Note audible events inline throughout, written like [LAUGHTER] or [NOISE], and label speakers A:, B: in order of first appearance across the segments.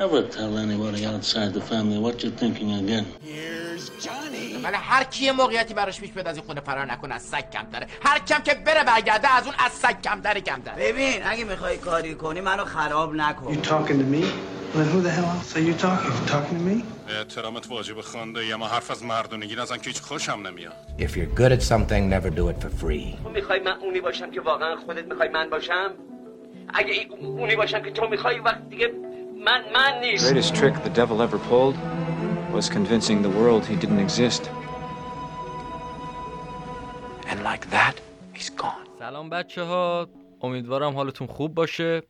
A: Never tell anybody outside the family what you're thinking again.
B: Here's Johnny.
C: ولی هر کی موقعیتی براش پیش بیاد از این خونه فرار نکنه از سگ کم داره هر کم که بره برگرده از اون از سگ کم داره کم داره
D: ببین اگه می‌خوای کاری کنی منو خراب نکن
E: You talking to me? Who the hell else are you talking? Talking to me?
F: احترامت واجب خونده یا ما حرف از مردونگی نزن که هیچ خوشم نمیاد
B: If you're good at something, never do it for free.
D: تو می‌خوای من اونی باشم که واقعا خودت می‌خوای من باشم اگه اونی باشم که تو می‌خوای وقت دیگه من من نیست.
G: Greatest trick the devil ever pulled was convincing the world he didn't exist.
B: And like that, he's gone.
H: سلام بچه ها. امیدوارم حالتون خوب باشه.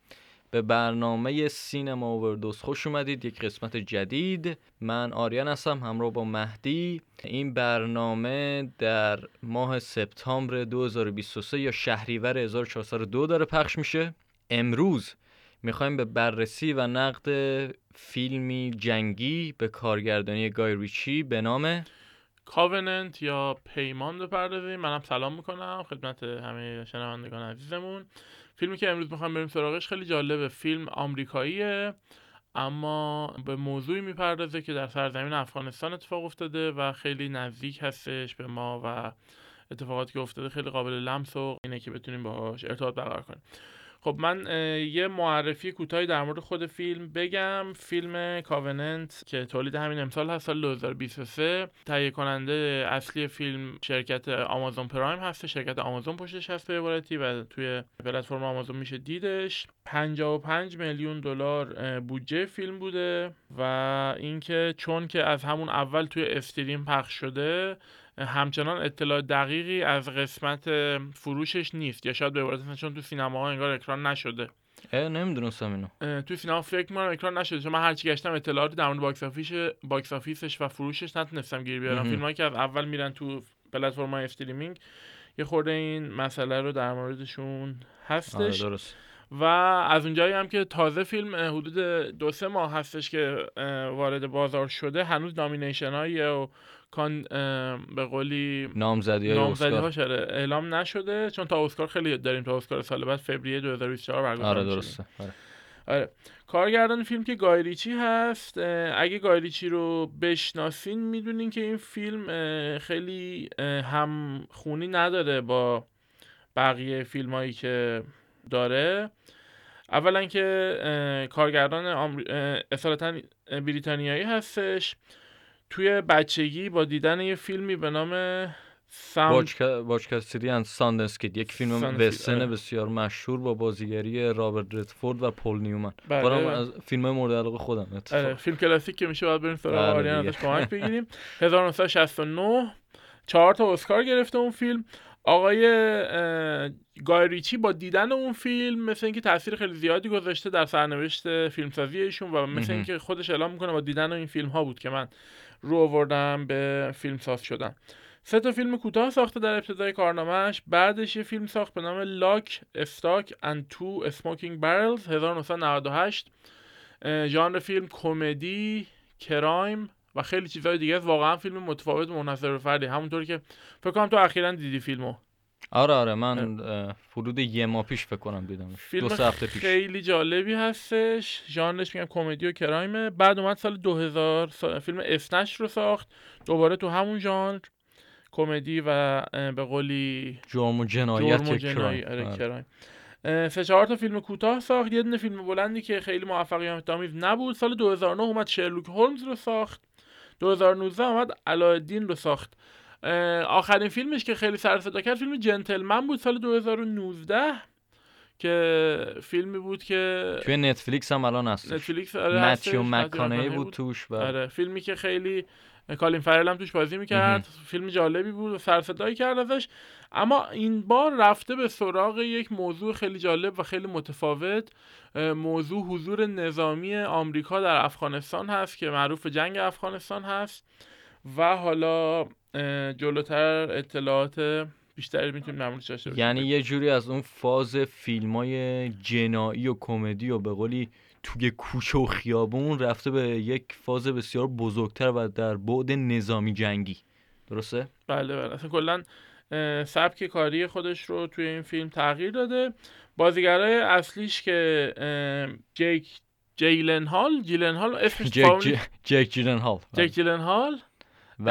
H: به برنامه سینما اووردوز خوش اومدید. یک قسمت جدید. من آریان هستم همراه با مهدی. این برنامه در ماه سپتامبر 2023 یا شهریور 1402 داره پخش میشه. امروز می‌خوایم به بررسی و نقد فیلمی جنگی به کارگردانی گای ریچی به نام
I: کاوننت یا پیمان بپردازیم. منم سلام می‌کنم خدمت همه شنوندگان عزیزمون. فیلمی که امروز می‌خوام بریم سراغش خیلی جالبه فیلم آمریکاییه اما به موضوعی می‌پردازه که در سرزمین افغانستان اتفاق افتاده و خیلی نزدیک هستش به ما و اتفاقاتی که افتاده خیلی قابل لمس و اینه که بتونیم باهاش ارتباط برقرار کنیم. خب من یه معرفی کوتاهی در مورد خود فیلم بگم. فیلم کاوننت که تولید همین امسال هست سال 2023 تهیه کننده اصلی فیلم شرکت آمازون پرایم هست شرکت آمازون پشتش هست به عبارتی و توی پلتفرم آمازون میشه دیدش. 55 میلیون دلار بودجه فیلم بوده و اینکه چون که از همون اول توی استریم پخش شده همچنان اطلاع دقیقی از قسمت فروشش نیست. یا شاید به عبارت چون تو سینماها انگار اکران نشده.
H: نمی‌دونستم اینو
I: توی سینما فکر می‌کنم اکران نشده. چون من هرچی گشتم اطلاعاتی در مورد box office ش box office ش و فروشش نتونستم گیر بیارم.
H: مهم.
I: فیلمایی که از اول میرن تو پلتفرم streaming یه خورده این مسئله رو در موردشون
H: آره
I: هستش.
H: درست
I: و از اونجایی هم که تازه فیلم حدود دو سه ماه هستش که وارد بازار شده هنوز نامینیشن و کان به قولی
H: نامزدی های
I: نامزدی هاش آره، اعلام نشده چون تا اسکار خیلی داریم تا اسکار سال بعد فوریه 2024 برگزار
H: آره. درسته آره.
I: آره کارگردان فیلم که گای ریچی هست اگه گای ریچی رو بشناسین می‌دونین که این فیلم خیلی هم خونی نداره با بقیه فیلم هایی که داره اولا که کارگردان اصالتا بریتانیایی هستش توی بچگی با دیدن یه فیلمی به نام ساوند
H: Butch Cassidy and Sundance Kid یک فیلم وسترن
I: آره.
H: بسیار مشهور با بازیگری رابرت ردفورد و پل نیومن
I: بله.
H: از فیلم مورد علاقه خودم اتفاقا.
I: آره فیلم کلاسیک که میشه باید بریم سراغ
H: بله
I: آریان. ازش کمک بگیریم 1969 چهار تا اسکار گرفته اون فیلم آقای اه، گای ریچی با دیدن اون فیلم مثل اینکه تاثیر خیلی زیادی گذاشته در سرنوشت فیلمسازی ایشون و مثل. اینکه خودش اعلام می‌کنه با دیدن این فیلم ها بود که من رو آوردم به فیلم ساز شدم سه تا فیلم کوتاه ساخته در ابتدای کارنامهش بعدش یه فیلم ساخت به نام لاک استاک اند تو اسموکینگ بارلز 1998 اه، ژانر فیلم کمدی کرایم و خیلی چیزهای دیگه است. واقعا فیلم متفاوت و منحصر به فردی. همونطور که فکر کنم تو اخیرا دیدی فیلمو.
H: آره آره. من حدود یه ماه پیش فکر کنم دیدمش.
I: فیلم
H: دو سه هفته پیش.
I: خیلی جالبی هستش. ژانرش میگم کمدی و کرایمه بعد اومد سال 2000 سا- فیلم اسنچ رو ساخت. دوباره تو همون ژانر کمدی و به قولی
H: جرم و جنایت
I: جرم و
H: یک
I: جنایی.
H: کرایم.
I: آره
H: آره.
I: کرایم. سه چهار تا فیلم کوتاه ساخت. یه دونه فیلم بلندی که خیلی موفقیت آمیز نبود. سال 2009 اومد شرلوک هولمز رو ساخت. 2019 اومد علایالدین رو ساخت. آخرین فیلمش که خیلی سر صدا کرد فیلم جنتلمن بود سال 2019 که فیلمی بود که
H: توی نتفلیکس هم الان هستش.
I: نتفلیکس آره
H: متیو مکانهی بود. توش و
I: آره فیلمی که خیلی کالین فرل هم توش بازی می‌کرد. فیلم جالبی بود و سرصدایی کرد ازش. اما این بار رفته به سراغ یک موضوع خیلی جالب و خیلی متفاوت. موضوع حضور نظامی آمریکا در افغانستان هست که معروف جنگ افغانستان هست و حالا جلوتر اطلاعات بیشتری می‌تونیم موردش داشته
H: یعنی یه جوری از اون فاز فیلم های جنایی و کمدی و به قولی توی کوچه و خیابون رفته به یک فاز بسیار بزرگتر و در بعد نظامی جنگی. درسته؟
I: بله بله. اصلا کلا سبک کاری خودش رو توی این فیلم تغییر داده. بازیگرای اصلیش که جیک جیلن هال جیلن هال اسمش
H: جک, ج... جک جیلن هال
I: جک جیلن هال
H: و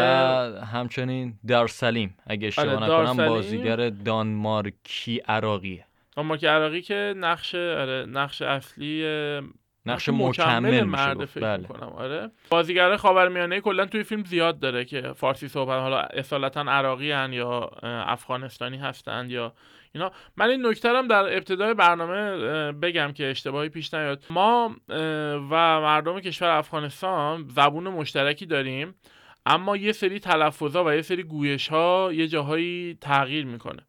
H: همچنین دار سلیم اگه اشتباه
I: آره، دار
H: نکنم. بازیگر دانمارکی عراقیه.
I: اما که عراقی که نقش آره نقش اصلی
H: نقش
I: مکمل
H: مکمل
I: مرد. فکر
H: بله.
I: می‌کنم. آره. بازیگرای خاورمیانه کلا توی فیلم زیاد داره که فارسی صحبت حالا اصالتا عراقی هن یا افغانستانی هستند یا اینا. من این نکته هم در ابتدای برنامه بگم که اشتباهی پیش نیاد. ما و مردم کشور افغانستان زبون مشترکی داریم اما یه سری تلفظا و یه سری گویش ها یه جاهایی تغییر می‌کنه.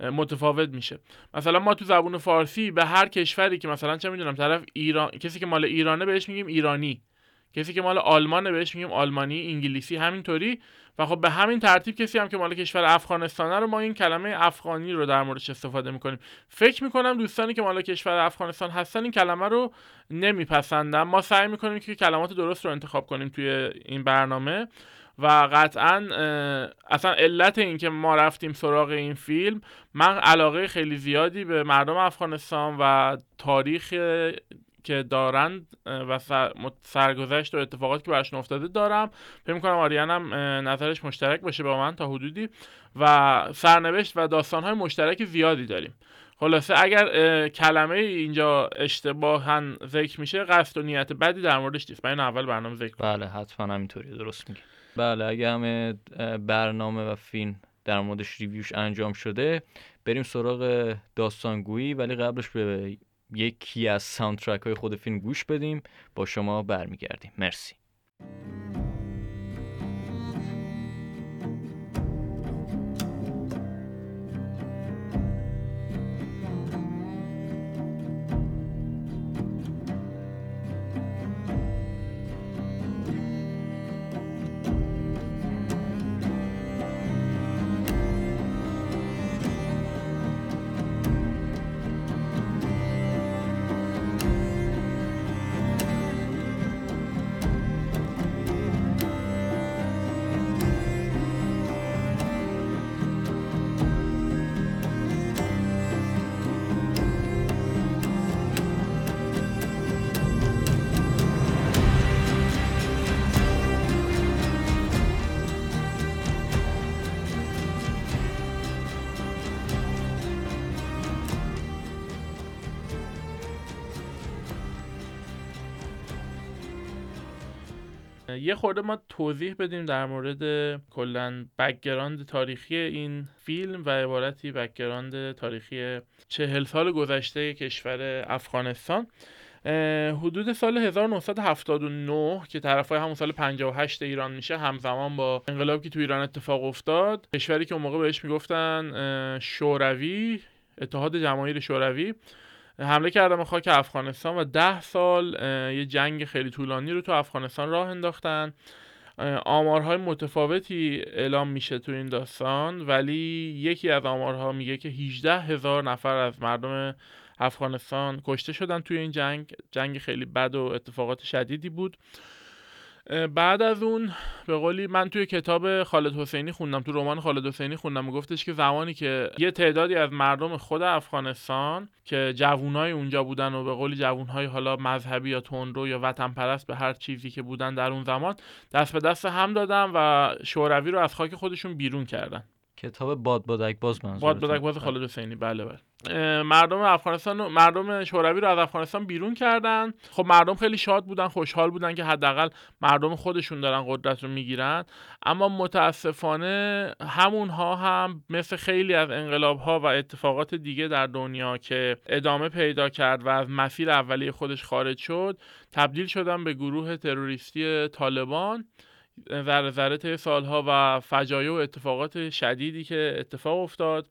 I: متفاوت میشه. مثلا ما تو زبون فارسی به هر کشوری که مثلا چه می‌دونم طرف ایران کسی که مال ایرانه بهش میگیم ایرانی. کسی که مال آلمانه بهش میگیم آلمانی انگلیسی همینطوری. و خب به همین ترتیب کسی هم که مال کشور افغانستانه رو ما این کلمه افغانی رو در موردش استفاده می‌کنیم. فکر می‌کنم دوستانی که مال کشور افغانستان هستن این کلمه رو نمیپسندن. ما سعی می‌کنیم که کلمات درست رو انتخاب کنیم توی این برنامه. و قطعا اصلا علت این که ما رفتیم سراغ این فیلم من علاقه خیلی زیادی به مردم افغانستان و تاریخ که دارند و سرگذشت و اتفاقاتی که براشون افتاده دارم. فکر می‌کنم آریان هم اه، نظرش مشترک باشه با من تا حدودی. و سرنوشت و داستانهای مشترک زیادی داریم. خلاصه اگر کلمه اینجا اشتباها ذکر میشه قصد و نیت بدی در موردش نیست. من اول برنامه ذکر کنم.
H: بله حتما همینطوری درست میگه بله اگه همه برنامه و فیلم در موردش ریویوش انجام شده بریم سراغ داستانگویی ولی قبلش به یکی از ساوندترک های خود فیلم گوش بدیم. با شما برمیگردیم. مرسی.
I: یه خورده ما توضیح بدیم در مورد کلا background تاریخی این فیلم و عبارتی background تاریخی چهل سال گذشته کشور افغانستان. حدود سال 1979 که طرفای همون سال 58 ایران میشه همزمان با انقلابی که تو ایران اتفاق افتاد کشوری که اون موقع بهش می‌گفتن شوروی اتحاد جماهیر شوروی. حمله کردن به خاک افغانستان و ده سال یه جنگ خیلی طولانی رو تو افغانستان راه انداختن. آمارهای متفاوتی اعلام میشه تو این داستان ولی یکی از آمارها میگه که 18 هزار نفر از مردم افغانستان کشته شدن توی این جنگ. جنگ خیلی بد و اتفاقات شدیدی بود. بعد از اون به قولی من توی کتاب خالد حسینی خوندم تو رمان خالد حسینی خوندم و گفتش که زمانی که یه تعدادی از مردم خود افغانستان که جوونای اونجا بودن و به قولی جوونهای حالا مذهبی یا تندرو یا وطن پرست به هر چیزی که بودن در اون زمان دست به دست هم دادن و شوروی رو از خاک خودشون بیرون کردن.
H: کتاب باد بادک باز منظورتون
I: باد بدک باز خالد حسینی بله بله. مردم افغانستان رو- مردم شوروی رو از افغانستان بیرون کردن. خب مردم خیلی شاد بودن خوشحال بودن که حداقل مردم خودشون دارن قدرت رو می‌گیرن. اما متاسفانه همونها هم مثل خیلی از انقلاب ها و اتفاقات دیگه در دنیا که ادامه پیدا کرد و از مسیر اولیه خودش خارج شد تبدیل شدن به گروه تروریستی طالبان. ذره طی سالها و فجایع و اتفاقات شدیدی که اتفاق افتاد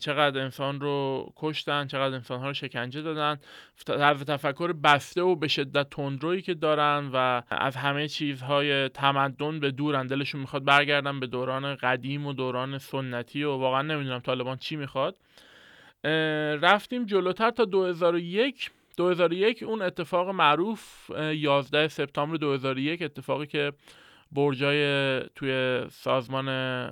I: چقدر انسان رو کشتن چقدر انسان ها رو شکنجه دادن. طرز تفکر بسته و به شدت تندرویی که دارن و از همه چیزهای تمدن به دورن دلشون می‌خواد برگردن به دوران قدیم و دوران سنتی و واقعا نمی‌دونم طالبان چی می‌خواد. رفتیم جلوتر تا 2001 2001 اون اتفاق معروف اه، 11 سپتامبر 2001 اتفاقی که برجای توی سازمان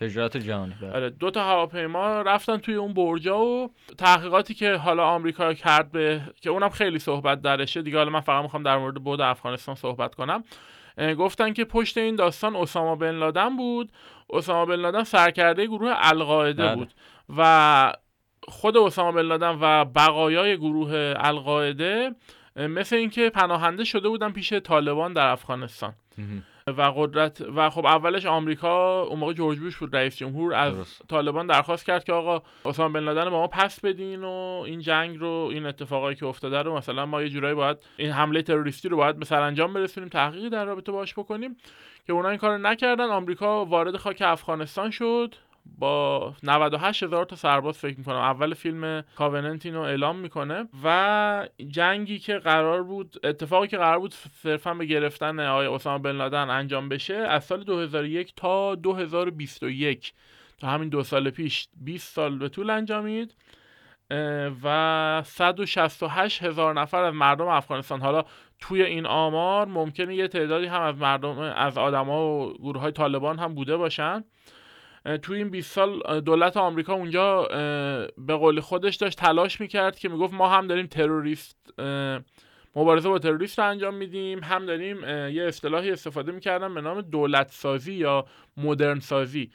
H: تجارت جهانی بله.
I: آره دو تا هواپیما رفتن توی اون برجا و تحقیقاتی که حالا آمریکا کرد به که اونم خیلی صحبت درشه. دیگه حالا من فقط می‌خوام در مورد بود افغانستان صحبت کنم. گفتن که پشت این داستان اسامه بن لادن بود. اسامه بن لادن سرکرده گروه القاعده
H: بله.
I: بود و خود اسامه بن لادن و بقایای گروه القاعده مثل اینکه پناهنده شده بودن پیش طالبان در افغانستان. و قدرت و خب اولش آمریکا اون موقع جورج بوش بود رئیس جمهور از
H: درست.
I: طالبان درخواست کرد که آقا اسامه بن لادن با ما پس بدین و این جنگ رو این اتفاقایی که افتاده رو مثلا ما یه جورایی باید این حمله تروریستی رو باید به سرانجام برسونیم تحقیقی در رابطه باش بکنیم که اونا این کارو نکردن آمریکا وارد خاک افغانستان شد با 98 هزار تا سرباز فکر می‌کنم. اول فیلم کاوننت اینو اعلام می‌کنه و جنگی که قرار بود اتفاقی که قرار بود صرفا به گرفتن آقای اسامه بن لادن انجام بشه از سال 2001 تا 2021 تا همین دو سال پیش 20 سال به طول انجامید. و 168 هزار نفر از مردم افغانستان. حالا توی این آمار ممکنه یه تعدادی هم از مردم از آدما و گروه های طالبان هم بوده باشن. توی این 20 سال دولت آمریکا اونجا به قول خودش داشت تلاش می‌کرد که می‌گفت ما هم داریم تروریست مبارزه با تروریست رو انجام میدیم هم داریم یه اصطلاحی استفاده می‌کردن به نام دولت سازی یا مدرن سازی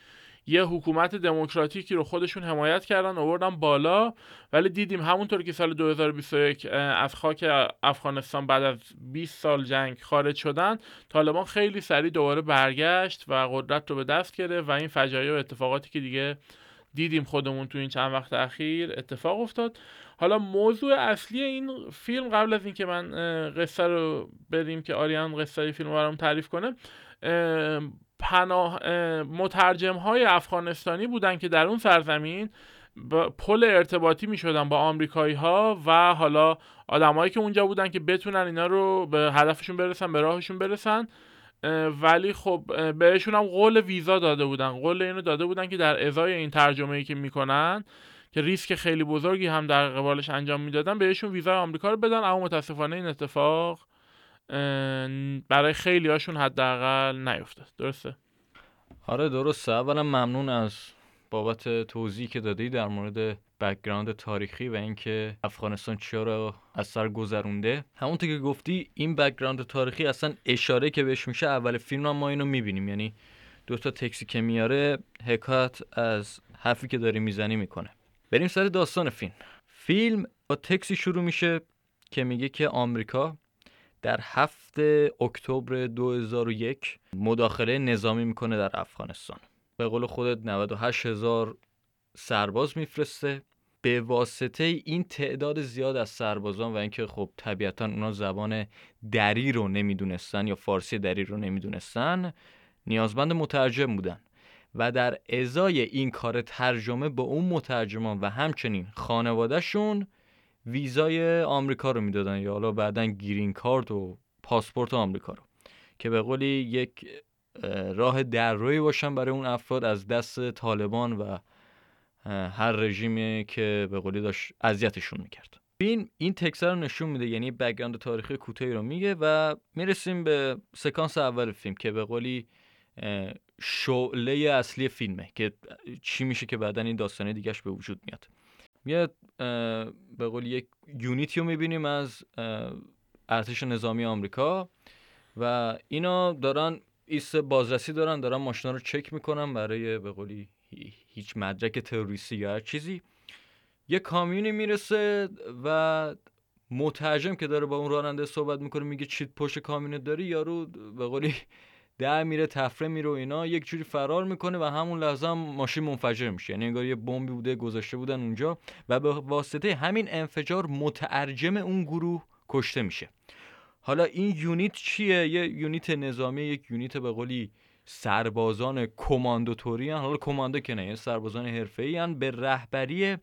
I: یه حکومت دموکراتیکی رو خودشون حمایت کردن آوردن بالا. ولی دیدیم همونطور که سال 2021 اه، از خاک افغانستان بعد از 20 سال جنگ خارج شدن طالبان خیلی سریع دوباره برگشت و قدرت رو به دست گرفت و این فجایع و اتفاقاتی که دیگه دیدیم خودمون تو این چند وقت اخیر اتفاق افتاد. حالا موضوع اصلی این فیلم قبل از اینکه من قصه رو بریم که آریان قصه فیلم برام تعریف کنه پناه مترجم های افغانستانی بودن که در اون سرزمین پل ارتباطی می شدن با آمریکایی ها و حالا آدمایی که اونجا بودن که بتونن اینا رو به هدفشون برسن به راهشون برسن ولی خب بهشون هم قول ویزا داده بودن. قول اینو داده بودن که در ازای این ترجمه ای که می‌کنن که ریسک خیلی بزرگی هم در قبالش انجام می‌دادن بهشون ویزای آمریکا رو بدن اما متاسفانه این اتفاق برای خیلی هاشون حداقل نیفتاد. درسته؟
H: آره درسته. اولا ممنون از بابت توضیحی که دادی در مورد background تاریخی و اینکه افغانستان چیا رو از سر گذرونده. همونطور که گفتی این background تاریخی اصلا اشاره که بهش میشه اول فیلم هم ما اینو می‌بینیم. یعنی دو تا تکسی که میاره حکایت از حرفی که داری می‌زنی می‌کنه. بریم سر داستان فیلم. فیلم با تکسی شروع میشه که میگه که آمریکا در هفت اکتبر 2001 مداخله نظامی می‌کنه در افغانستان. به قول خودت 98 هزار سرباز میفرسته. به واسطه این تعداد زیاد از سربازان و اینکه خب طبیعتا اونا زبان دری رو نمی‌دونستن یا فارسی دری رو نمی‌دونستن نیازمند مترجم بودن. و در ازای این کار ترجمه به اون مترجمان و همچنین خانوادهشون ویزای آمریکا رو می‌دادن یا حالا بعدا گرین کارت و پاسپورت آمریکا رو که به قولی یک اه، راه درروی باشن برای اون افراد از دست طالبان و هر رژیمی که به قولی داشت اذیتشون می‌کرد. این این تکسر رو نشون میده یعنی بک‌گراند تاریخی کوتاهی رو میگه و می‌رسیم به سکانس اول فیلم که به قولی شعله اصلی فیلمه که چی میشه که بعدا این داستانه دیگهش به وجود میاد. اه، به قول یک یونیتی رو می‌بینیم از ارتش نظامی آمریکا و اینا دارن ایست بازرسی دارن دارن ماشینا رو چک می‌کنن برای به قولی هی- هیچ مدرک تروریستی یا هر چیزی. یه کامیونی می‌رسه و مترجم که داره با اون راننده صحبت می‌کنه میگه چی پشت کامیونت داری؟ یارو به قولی در میره تفره میره و اینا یک جوری فرار می‌کنه و همون لحظه هم ماشین منفجر میشه. یعنی انگار یه بمبی بوده گذاشته بودن اونجا و به واسطه همین انفجار مترجم اون گروه کشته میشه. حالا این یونیت چیه؟ یه یونیت نظامی یک یونیت به قولی سربازان کماندوتوری هن. حالا کماندو که نه یه سربازان حرفه‌ای به رهبری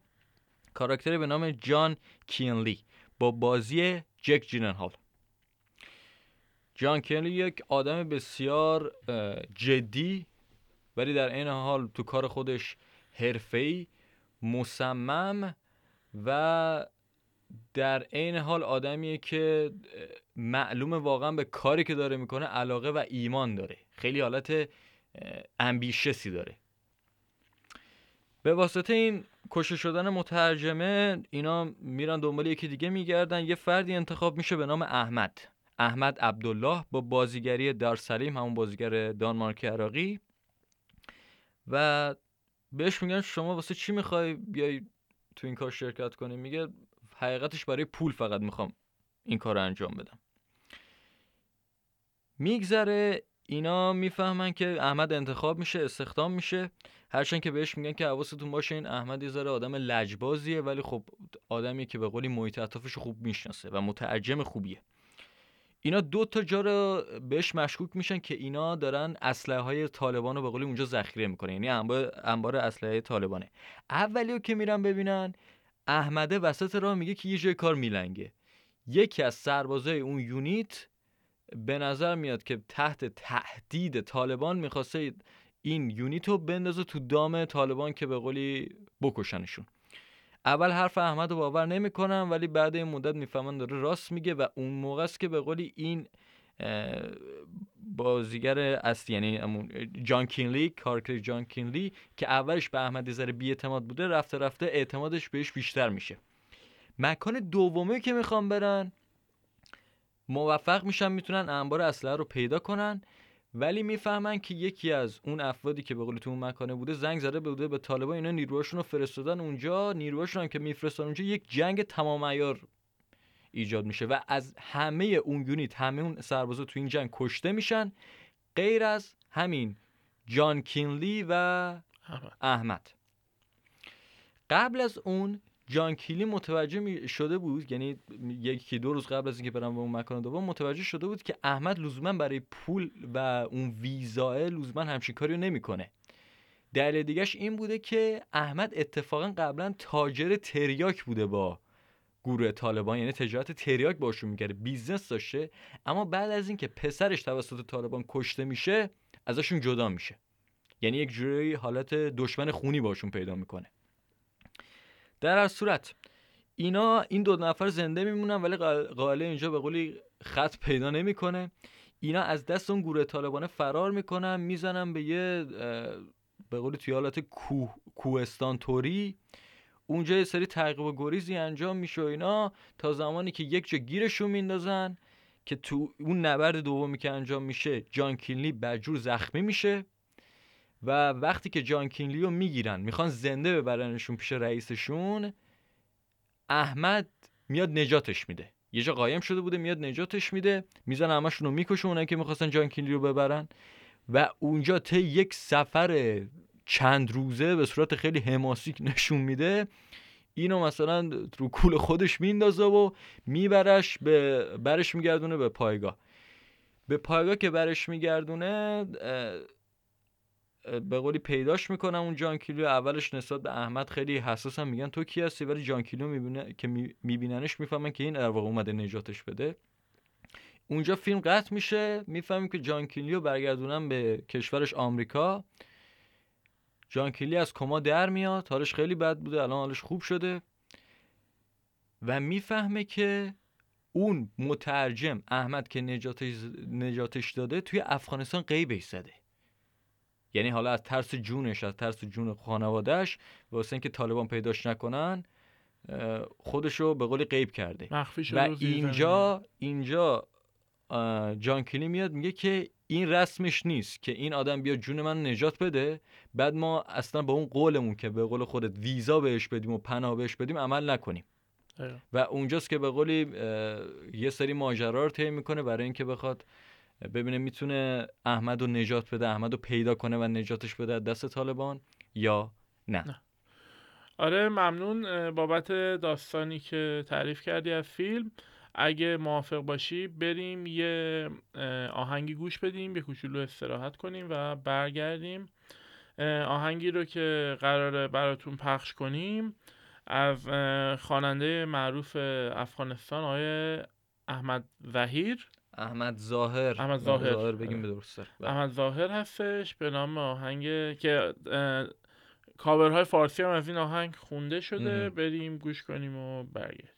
H: کاراکتری به نام جان کینلی با بازی جک جیننهال جان کینلی یک آدم بسیار جدی ولی در این حال تو کار خودش حرفه‌ای مصمم و در عین حال آدمیه که اه، معلومه واقعا به کاری که داره می‌کنه علاقه و ایمان داره. خیلی حالت امبیشسی داره. به واسطه این کشته شدن مترجمه اینا میرن دنبال یکی دیگه میگردن. یه فردی انتخاب میشه به نام احمد. احمد عبدالله با بازیگری دارسلیم همون بازیگر دانمارک عراقی. و بهش میگن شما واسه چی می‌خوای بیای تو این کار شرکت کنی؟ میگه حقیقتش برای پول فقط می‌خوام این کار رو انجام بدم. میگذره اینا می‌فهمن که احمد انتخاب میشه استخدام میشه. هرچند که بهش میگن که حواستون باشه این احمد یه ذره آدم لجبازیه ولی خب آدمی که به قولی محیط اطرافش خوب می‌شناسه و مترجم خوبیه. اینا دو تا جا رو بهش مشکوک میشن که اینا دارن اسلحه های طالبان رو به قولی اونجا ذخیره می‌کنن. یعنی انبار, اسلحه طالبانه. اولی که میرن ببینن احمده وسط راه میگه که یه جای کار میلنگه. یکی از سربازای اون یونیت به نظر میاد که تحت تهدید طالبان می‌خواسته این یونیت رو بندازه تو دام طالبان که به قولی بکشنشون. اول حرف احمد رو باور نمی‌کنم ولی بعد این مدت می‌فهمن داره راست میگه و اون موقع است که به قولی این بازیگر اصلی یعنی جان کینلی کارکتر جان کینلی که اولش به احمد ذره بیاعتماد بوده رفته رفته اعتمادش بهش بیشتر میشه. مکان دومی که می‌خوام برن موفق میشن می‌تونن انبار اسلحه رو پیدا کنن. ولی می‌فهمن که یکی از اون افرادی که به قول تو اون مکانه بوده زنگ زده بوده به طالبان اینا نیروهاشون رو فرستادن اونجا نیروهاشون هم که میفرستن اونجا یک جنگ تمام عیار ایجاد میشه و از همه اون یونیت همه اون سربازا تو این جنگ کشته میشن غیر از همین جان کینلی و احمد. قبل از اون جان کیلی متوجه شده بود یعنی یکی دو روز قبل از اینکه برم به اون مکان دوم متوجه شده بود که احمد لزوما برای پول و اون ویزاه لزوما همچین کاری رو نمی‌کنه. دلیل دیگهش این بوده که احمد اتفاقا قبلا تاجر تریاک بوده با گروه طالبان یعنی تجارت تریاک باشون می‌کرده business داشته اما بعد از اینکه پسرش توسط طالبان کشته میشه ازشون جدا میشه. یعنی یک جوری حالت دشمن خونی باشون پیدا می‌کنه. در هر صورت اینا این دو نفر زنده میمونن ولی غائله اینجا به قولی خط پیدا نمی‌کنه. اینا از دست اون گروه طالبانه فرار می‌کنن می‌زنن به یه به قولی توی حالت کو، کوهستان توری اونجا یه سری تعقیب و گریزی انجام میشه و اینا. تا زمانی که یک جا گیرشون میندازن که تو اون نبرد دومی که انجام میشه جان کینلی بجور زخمی میشه. و وقتی که جان کینلی رو می‌گیرن می‌خوان زنده ببرنشون پیش رئیسشون احمد میاد نجاتش میده. یه جا قایم شده بوده میاد نجاتش میده میزن همشون رو می‌کشه اونایی که می‌خواستن جان کینلی رو ببرن. و اونجا طی یک سفر چند روزه به صورت خیلی حماسی نشون میده. اینو مثلا رو کول خودش میندازه و میبرش به برش میگردونه به پایگاه. به پایگاه که برش میگردونه به قولی پیداش می‌کنم اون جان کیلو اولش نسبت به احمد خیلی حساسم میگن تو کی هستی؟ ولی جان کیلو می‌بینه که میبیننش می‌فهمن که این در واقع اومده نجاتش بده. اونجا فیلم قطع میشه. می‌فهمیم که جان کیلیو برگردونن به کشورش آمریکا. جان کیلی از کما در میاد. حالش خیلی بد بوده. الان حالش خوب شده. و می‌فهمه که اون مترجم احمد که نجاتش, نجاتش داده توی افغانستان قیبش زده. یعنی حالا از ترس جونش از ترس جون خانوادهش واسه اینکه طالبان پیداش نکنن خودشو به قولی غیب کرده. و اینجا اینجا جان کلی میاد میگه که این رسمش نیست که این آدم بیا جون من نجات بده. بعد ما اصلا با اون قولمون که به قول خودت ویزا بهش بدیم و پناه بهش بدیم عمل نکنیم. و اونجاست که به قولی یه سری ماجرا رو طی می‌کنه برای اینکه بخواد ببینه می‌تونه احمد رو نجات بده احمد رو پیدا کنه و نجاتش بده دست طالبان یا نه, نه.
I: آره ممنون بابت داستانی که تعریف کردی از فیلم. اگه موافق باشی بریم یه آهنگی گوش بدیم یه کوچولو استراحت کنیم و برگردیم. آهنگی رو که قراره براتون پخش کنیم از خواننده معروف افغانستان آقای احمد وحیر
H: احمد ظاهر.
I: احمد ظاهر,
H: ظاهر بگیم به درست
I: بله. احمد ظاهر هستش به نام آهنگ که کاورهای فارسی هم از این آهنگ خونده شده. بریم گوش کنیم و برگردیم.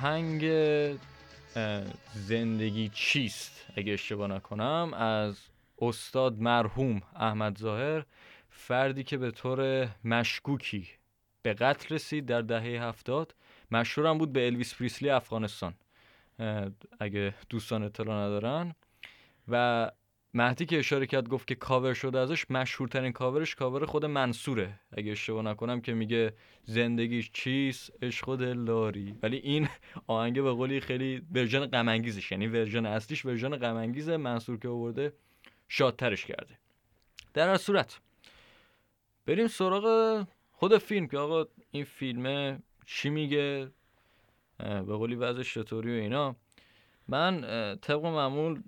H: آهنگ زندگی چیست؟ اگه اشتباه نکنم از استاد مرحوم احمد ظاهر فردی که به طور مشکوکی به قتل رسید در دهه هفتاد. مشهورم بود به الویس پریسلی افغانستان. اگه دوستان اطلاع ندارن. و مهدی که اشاره کرد گفت که کاور شده ازش مشهورترین کاورش کاور خود منصوره. اگه اشتباه نکنم که میگه زندگیش چیست؟ عشق لاری ولی این [LAUGHS] آهنگ به قولی خیلی version غم یعنی version اصلیش version غم منصور که آورده شادترش کرده. در هر صورت بریم سراغ خود فیلم که آقا این فیلمه چی میگه؟ به قولی وضعش چطوری و اینا. من طبق معمول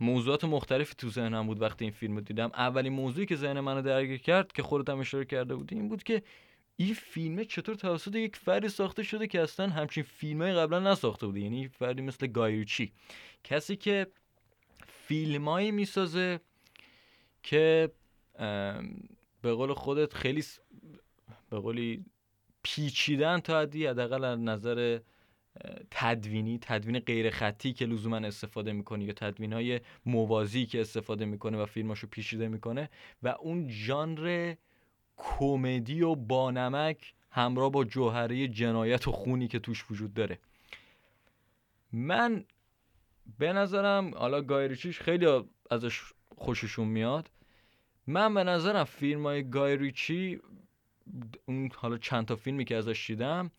H: موضوعات مختلفی تو ذهنم بود وقتی این فیلم رو دیدم. اولین موضوعی که ذهن منو درگیر کرد که خودت هم اشاره کرده بودی این بود که این فیلمه چطور توسط یک فردی ساخته شده که اصلا همچین فیلمای قبلا نساخته بوده یعنی فردی مثل گایریچی کسی که فیلمایی می‌سازه که به قول خودت خیلی به قولی پیچیدن تا حدی حداقل از نظر تدوینی تدوین غیر خطی که لزوما استفاده می‌کنه یا تدوین های موازی که استفاده می‌کنه و فیلماشو پیچیده می‌کنه و اون ژانر کمدی و بانمک همراه با جوهره جنایت و خونی که توش وجود داره. من به نظرم حالا گایریچیش خیلی ازش خوششون میاد. من به نظرم فیلم های گایریچی اون حالا چند تا فیلمی که ازش دیدم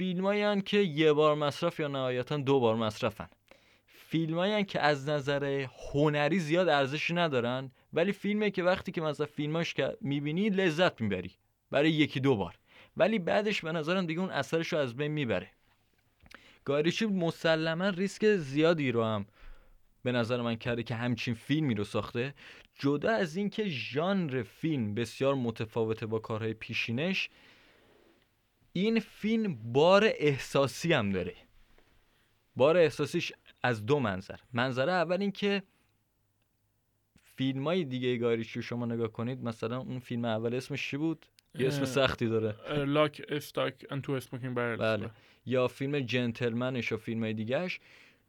H: فیلم که یه بار مصرف یا نهایتا دو بار مصرفن. فیلم که از نظر هنری زیاد ارزشی ندارن ولی فیلمه که وقتی که مثلا فیلماش که می‌بینی لذت می‌بری برای یکی دو بار. ولی بعدش به نظرم دیگه اون اثرش رو از بین می‌بره. گاریچی مسلما ریسک زیادی رو هم به نظر من کرده که همچین فیلمی رو ساخته. جدا از اینکه ژانر فیلم بسیار متفاوته با کارهای پیشینش این فیلم بار احساسی هم داره. بار احساسیش از دو منظر. منظره اول این که فیلم های دیگه گاریش رو شما نگاه کنید مثلا اون فیلم اول اسمش چی بود؟ یه اسم سختی داره.
I: لاک استاک انتو اسموکینگ
H: بله. یا فیلم جنتلمنش و فیلم های دیگهش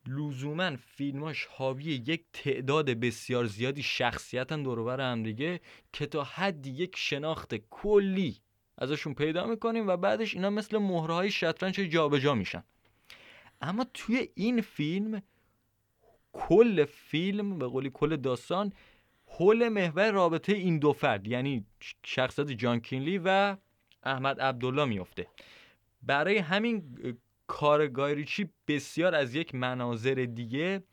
H: لزوما فیلماش حاوی یک تعداد بسیار زیادی شخصیتن دوربر هم دیگه که تا حدی یک شناخت کلی ازشون پیدا می‌کنیم و بعدش اینا مثل مهره های شطرنج جابجا میشن. اما توی این فیلم کل فیلم به قولی کل داستان حول محور رابطه این دو فرد یعنی شخصیت جان کینلی و احمد عبدالله میفته برای همین کار گایریچی بسیار از یک مناظر دیگه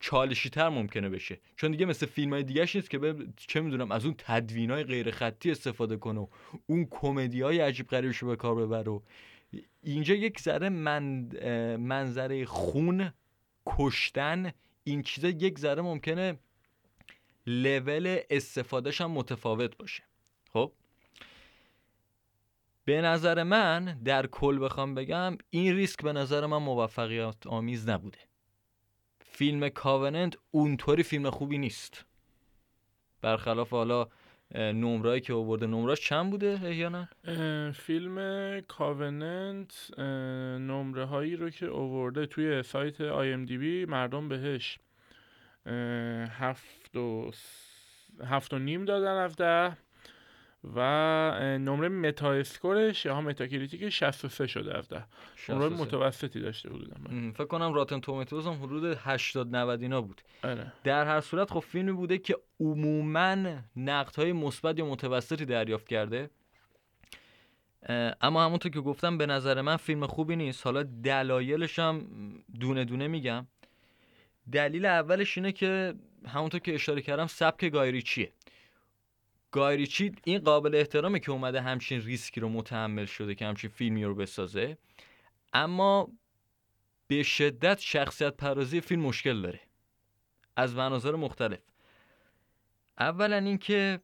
H: چالشی تر ممکنه بشه. چون دیگه مثل فیلم های دیگه نیست که چه می‌دونم از اون تدوین های غیر خطی استفاده کنه و اون کمدی های عجیب غریبش رو به کار ببره و اینجا یک ذره من منظره خون کشتن این چیزا یک ذره ممکنه لول استفادهش هم متفاوت باشه. خب؟ به نظر من در کل بخوام بگم این ریسک به نظر من موفقیت آمیز نبوده. فیلم کاوننت اونطوری فیلم خوبی نیست. برخلاف حالا نمرایی که آورده نمراش چند بوده احیانا؟
I: فیلم Covenant نمره هایی رو که آورده توی سایت IMDb مردم بهش هفت و هفت و نیم دادن از و نمره Metascore ش یا Metacritic 63 شده از ده نمره متوسطی داشته بودم
H: فکر کنم Rotten Tomatoes هم حدود 80 90 اینا بود.
I: آره.
H: در هر صورت خب فیلمی بوده که عموما نقد های مثبت یا متوسطی دریافت کرده. اما همونطور که گفتم به نظر من فیلم خوبی نیست. حالا دلایلش هم دونه دونه میگم. دلیل اولش اینه که همونطور که اشاره کردم سبک گایریچیه. گایریچی این قابل احترامه که اومده همچین ریسکی رو متحمل شده که همچین فیلمی رو بسازه اما به شدت شخصیت پرازی فیلم مشکل داره. از مناظر مختلف. اولا اینکه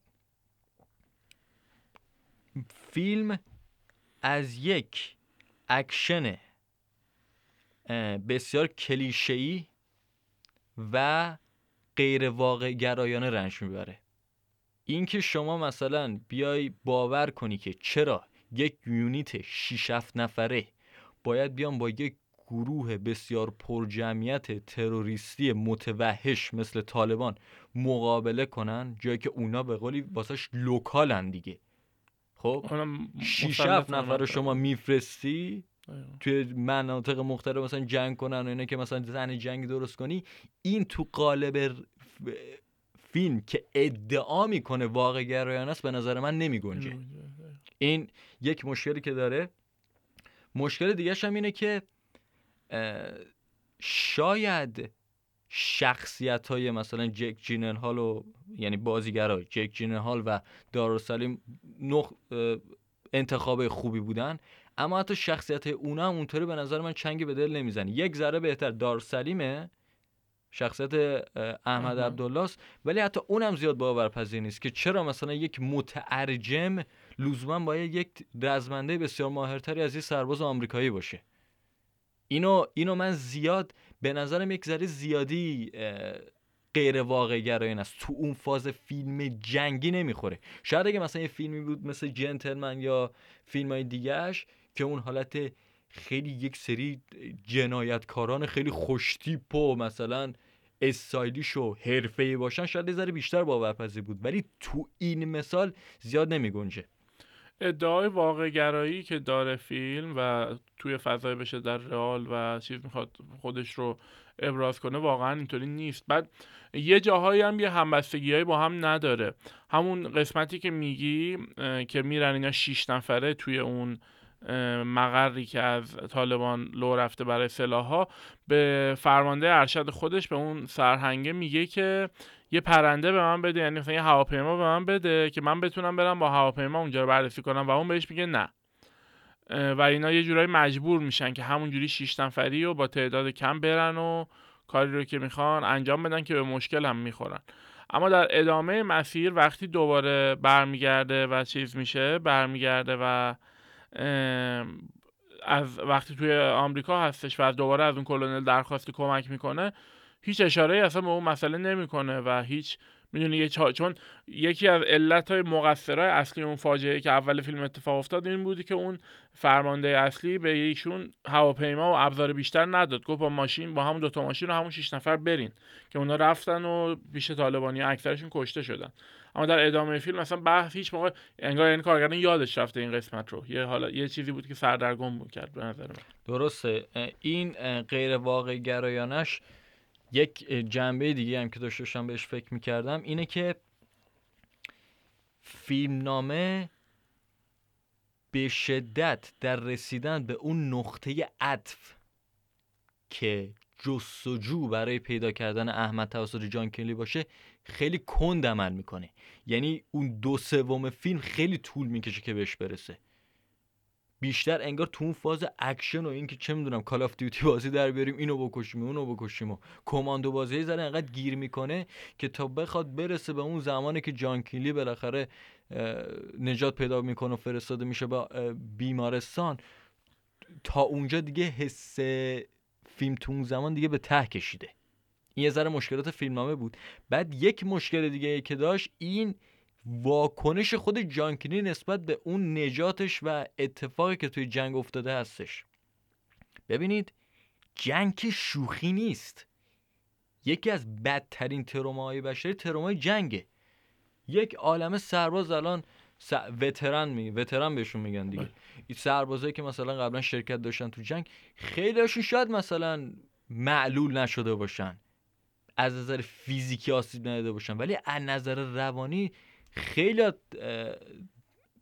H: فیلم از یک اکشن بسیار کلیشه‌ای و غیر واقع گرایانه رنج می‌بره. اینکه شما مثلا بیای باور کنی که چرا یک unit 6 7 نفره باید بیان با یک گروه بسیار پرجمعیت تروریستی متوحش مثل طالبان مقابله کنن جایی که اونا به قولی واسش لوکالن دیگه خب شیش هفت نفر. رو شما میفرستی. توی مناطق مختلف مثلا جنگ کنن و اینا که مثلا زن جنگ درست کنی این تو قالب فیلم که ادعا می‌کنه واقع گرایانه است به نظر من نمی گنجه این یک مشکلی که داره. مشکل دیگه هم اینه که شاید شخصیت های مثلا جک جینن هال و یعنی بازیگرا جک جینن هال و دارالسلیم نخ انتخاب خوبی بودن اما حتی شخصیت اونا هم اونطوری به نظر من چنگی به دل نمی‌زنه. یک ذره بهتر دارالسلیمه شخصیت احمد. عبدالله است ولی حتی اونم زیاد باورپذیر نیست که چرا مثلا یک مترجم لزوما باید یک رزمنده بسیار ماهرتری از یه سرباز آمریکایی باشه. اینو اینو من زیاد به نظرم یک ذره زیادی غیر واقع گرایانه است تو اون فاز فیلم جنگی نمی‌خوره. شاید اگه مثلا یه فیلمی بود مثل جنتلمن یا فیلم های دیگهش که اون حالت خیلی یک سری جنایتکاران خیلی خوشتیپ و مثلا استایلیش و حرفه‌ای باشن شاید ذره بیشتر باورپذیر بود. ولی تو این مثال زیاد نمیگنجه.
I: ادعای واقع گرایی که داره فیلم و توی فضای بشه در رئال و چیز می‌خواد خودش رو ابراز کنه واقعا اینطوری نیست. بعد یه جاهایی هم یه همبستگی با هم نداره. همون قسمتی که میگی که میرن اینا شیش نفره توی اون مقری که از طالبان لو رفته برای سلاحها به فرمانده ارشد خودش به اون سرهنگه میگه که یه پرنده به من بده یعنی مثلا یه هواپیما به من بده که من بتونم برم با هواپیما اونجا رو بررسی کنم و اون بهش میگه نه. و اینا یه جورایی مجبور میشن که همونجوری شیش نفری و با تعداد کم برن و کاری رو که می‌خوان انجام بدن که به مشکل هم می‌خورن. اما در ادامه مسیر وقتی دوباره برمیگرده و چیز میشه برمیگرده و از وقتی توی آمریکا هستش و از دوباره از اون کلونل درخواست کمک می‌کنه هیچ اشاره اصلا به اون مسئله نمی‌کنه و هیچ می‌دونی یه چا- چون یکی از علت های مقصرهای اصلی اون فاجعه که اول فیلم اتفاق افتاد این بودی که اون فرمانده اصلی به ایشون هواپیما و ابزار بیشتر نداد. گفت با ماشین با همون دوتا ماشین و همون شیش نفر برین. که اونا رفتن و پیش طالبانی اکثرشون کشته شدن. اما در ادامه فیلم مثلا بحث هیچ موقع انگار این کارگردان یادش رفته این قسمت رو. یه حالا یه چیزی بود که سردرگم کرد به نظر من.
H: درسته. این غیر واقع گرایانش یک جنبه دیگه هم که داشته باشم بهش فکر می‌کردم اینه که فیلمنامه به شدت در رسیدن به اون نقطه عطف که جستجو برای پیدا کردن احمد توسط جان کلی باشه خیلی کند عمل می‌کنه. یعنی اون دو سوم فیلم خیلی طول می‌کشه که بهش برسه. بیشتر انگار تو اون فاز اکشن و اینکه چه می‌دونم Call of Duty بازی در بیاریم اینو بکشیم اونو بکشیم و کماندو بازی زره انقدر گیر می‌کنه که تا بخواد برسه به اون زمانی که جان کینلی بالاخره نجات پیدا می‌کنه و فرستاده میشه با اه، بیمارستان تا اونجا دیگه حس فیلم تو اون زمان دیگه به ته کشیده. این یه ذره مشکلات فیلمنامه بود. بعد یک مشکل دیگه که داشت این واکنش خود جانکینی نسبت به اون نجاتش و اتفاقی که توی جنگ افتاده هستش. ببینید جنگ که شوخی نیست. یکی از بدترین تروماهای بشری ترومای جنگه. یک عالم سرباز الان س... وترن می وترن بهشون میگن دیگه. این سربازایی که مثلا قبلا شرکت داشتن تو جنگ خیلیشون شاید مثلا معلول نشده باشن. از نظر فیزیکی آسیب ندیده باشن. ولی از نظر روانی خیلی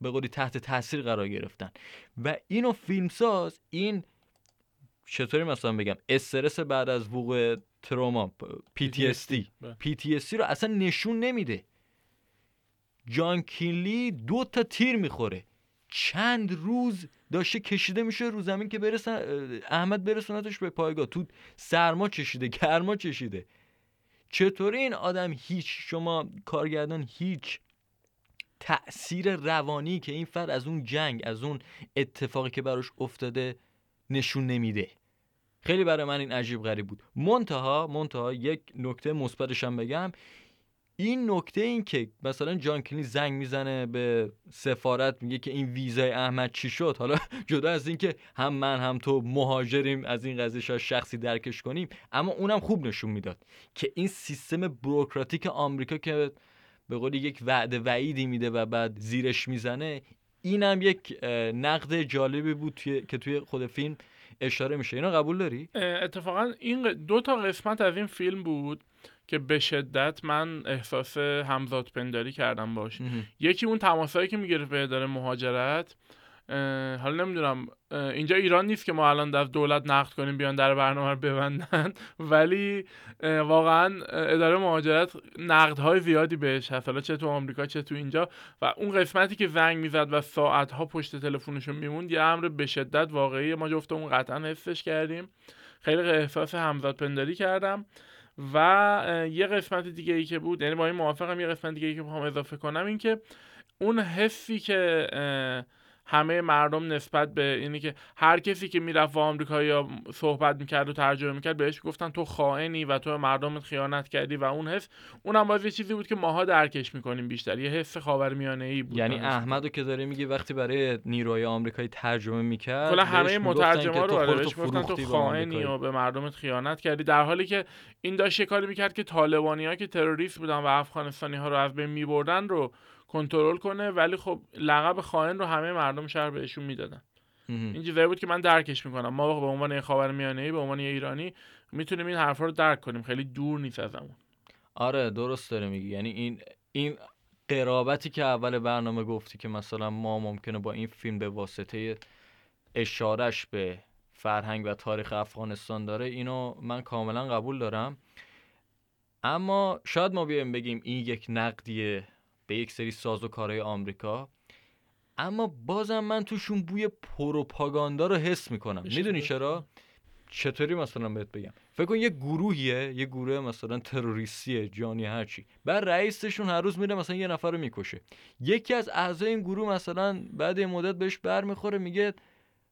H: به قولی تحت تاثیر قرار گرفتن. و اینو فیلمساز این چطوری مثلا بگم استرس بعد از وقوع تروما PTSD
I: بله.
H: PTSD رو اصلا نشون نمیده. جان کینلی دو تا تیر می‌خوره. چند روز داشته کشیده میشه رو زمین که برسن احمد برسونتش به پایگاه. تو سرما چشیده گرما چشیده. چطوری این آدم هیچ شما کارگردان هیچ تأثیر روانی که این فرد از اون جنگ از اون اتفاقی که براش افتاده نشون نمیده؟ خیلی برای من این عجیب غریب بود. منتها منتها یک نکته مثبتش هم بگم. این نکته این که مثلا جان کلینی زنگ می‌زنه به سفارت میگه که این ویزای احمد چی شد؟ حالا [LAUGHS] جدا از اینکه هم من هم تو مهاجریم از این قضیه شخصی درکش کنیم اما اونم خوب نشون می‌داد که این سیستم بروکراتیک آمریکا که به قول یک وعده وعیدی میده و بعد زیرش می‌زنه اینم یک نقد جالبی بود توی... که توی خود فیلم اشاره میشه. اینو قبول داری؟
I: اتفاقا این دو تا قسمت از این فیلم بود. که به شدت من احساس همزاد پنداری کردم باش. یکی اون تماسایی که می‌گرفت به اداره مهاجرت حالا نمی‌دونم اینجا ایران نیست که ما الان در دولت نقد کنیم بیان در برنامه رو ببندن [LAUGHS] ولی واقعا اداره مهاجرت نقدهای زیادی بهش هست. حالا چه تو آمریکا چه تو اینجا. و اون قسمتی که زنگ می‌زد و ساعتها پشت تلفنشون میموند یه امر به شدت واقعی ما جفتمون قطعا حسش کردیم. خیلی احساس همزاد پنداری کردم. و یه قسمت دیگه ای که بود یعنی با این موافقم یه قسمت دیگه ای که بخوام اضافه کنم این که اون حسی که همه مردم نسبت به اینی که هر کسی که می‌رفت با آمریکایی یا صحبت می‌کرد و ترجمه می‌کرد بهش گفتن تو خائنی و تو مردمت خیانت کردی و اون حس. اونم باز یه چیزی بود که ماها درکش می‌کنیم بیشتر. یه حس خاورمیانه ای بود
H: یعنی احمدو که داره میگه وقتی برای نیروی آمریکایی ترجمه می‌کرد
I: کلا همه مترجما رو آره بهش گفتن تو خائنی و به مردمت خیانت کردی. در حالی که این داشت یه کاری می‌کرد که طالبانی ها که تروریست بودن و افغانستانی ها رو از بین میبردن رو کنترل کنه ولی خب لقب خائن رو همه مردم شهر بهشون می‌دادن. این چیزایی بود که من درکش می‌کنم. ما به عنوان خاور ای به عنوان ایرانی می‌تونیم این حرفا رو درک کنیم. خیلی دور نیست ازمون
H: آره درست داره میگی. یعنی این این قرابتی که اول برنامه گفتی که مثلا ما ممکنه با این فیلم به واسطه اشارش به فرهنگ و تاریخ افغانستان داره اینو من کاملا قبول دارم. اما شاید ما بیایم بگیم این یک نقدیه. به یک سری ساز و کارهای آمریکا. اما بازم من توشون بوی پروپاگاندا رو حس می‌کنم. می‌دونی چرا؟ چطوری مثلا بهت بگم؟ فکر کن یه گروهیه یه گروه مثلا تروریستیه جانی هرچی بعد رئیسشون هر روز میره مثلا یه نفر رو می‌کشه. یکی از اعضای این گروه مثلا بعد یه مدت بهش برمیخوره میگه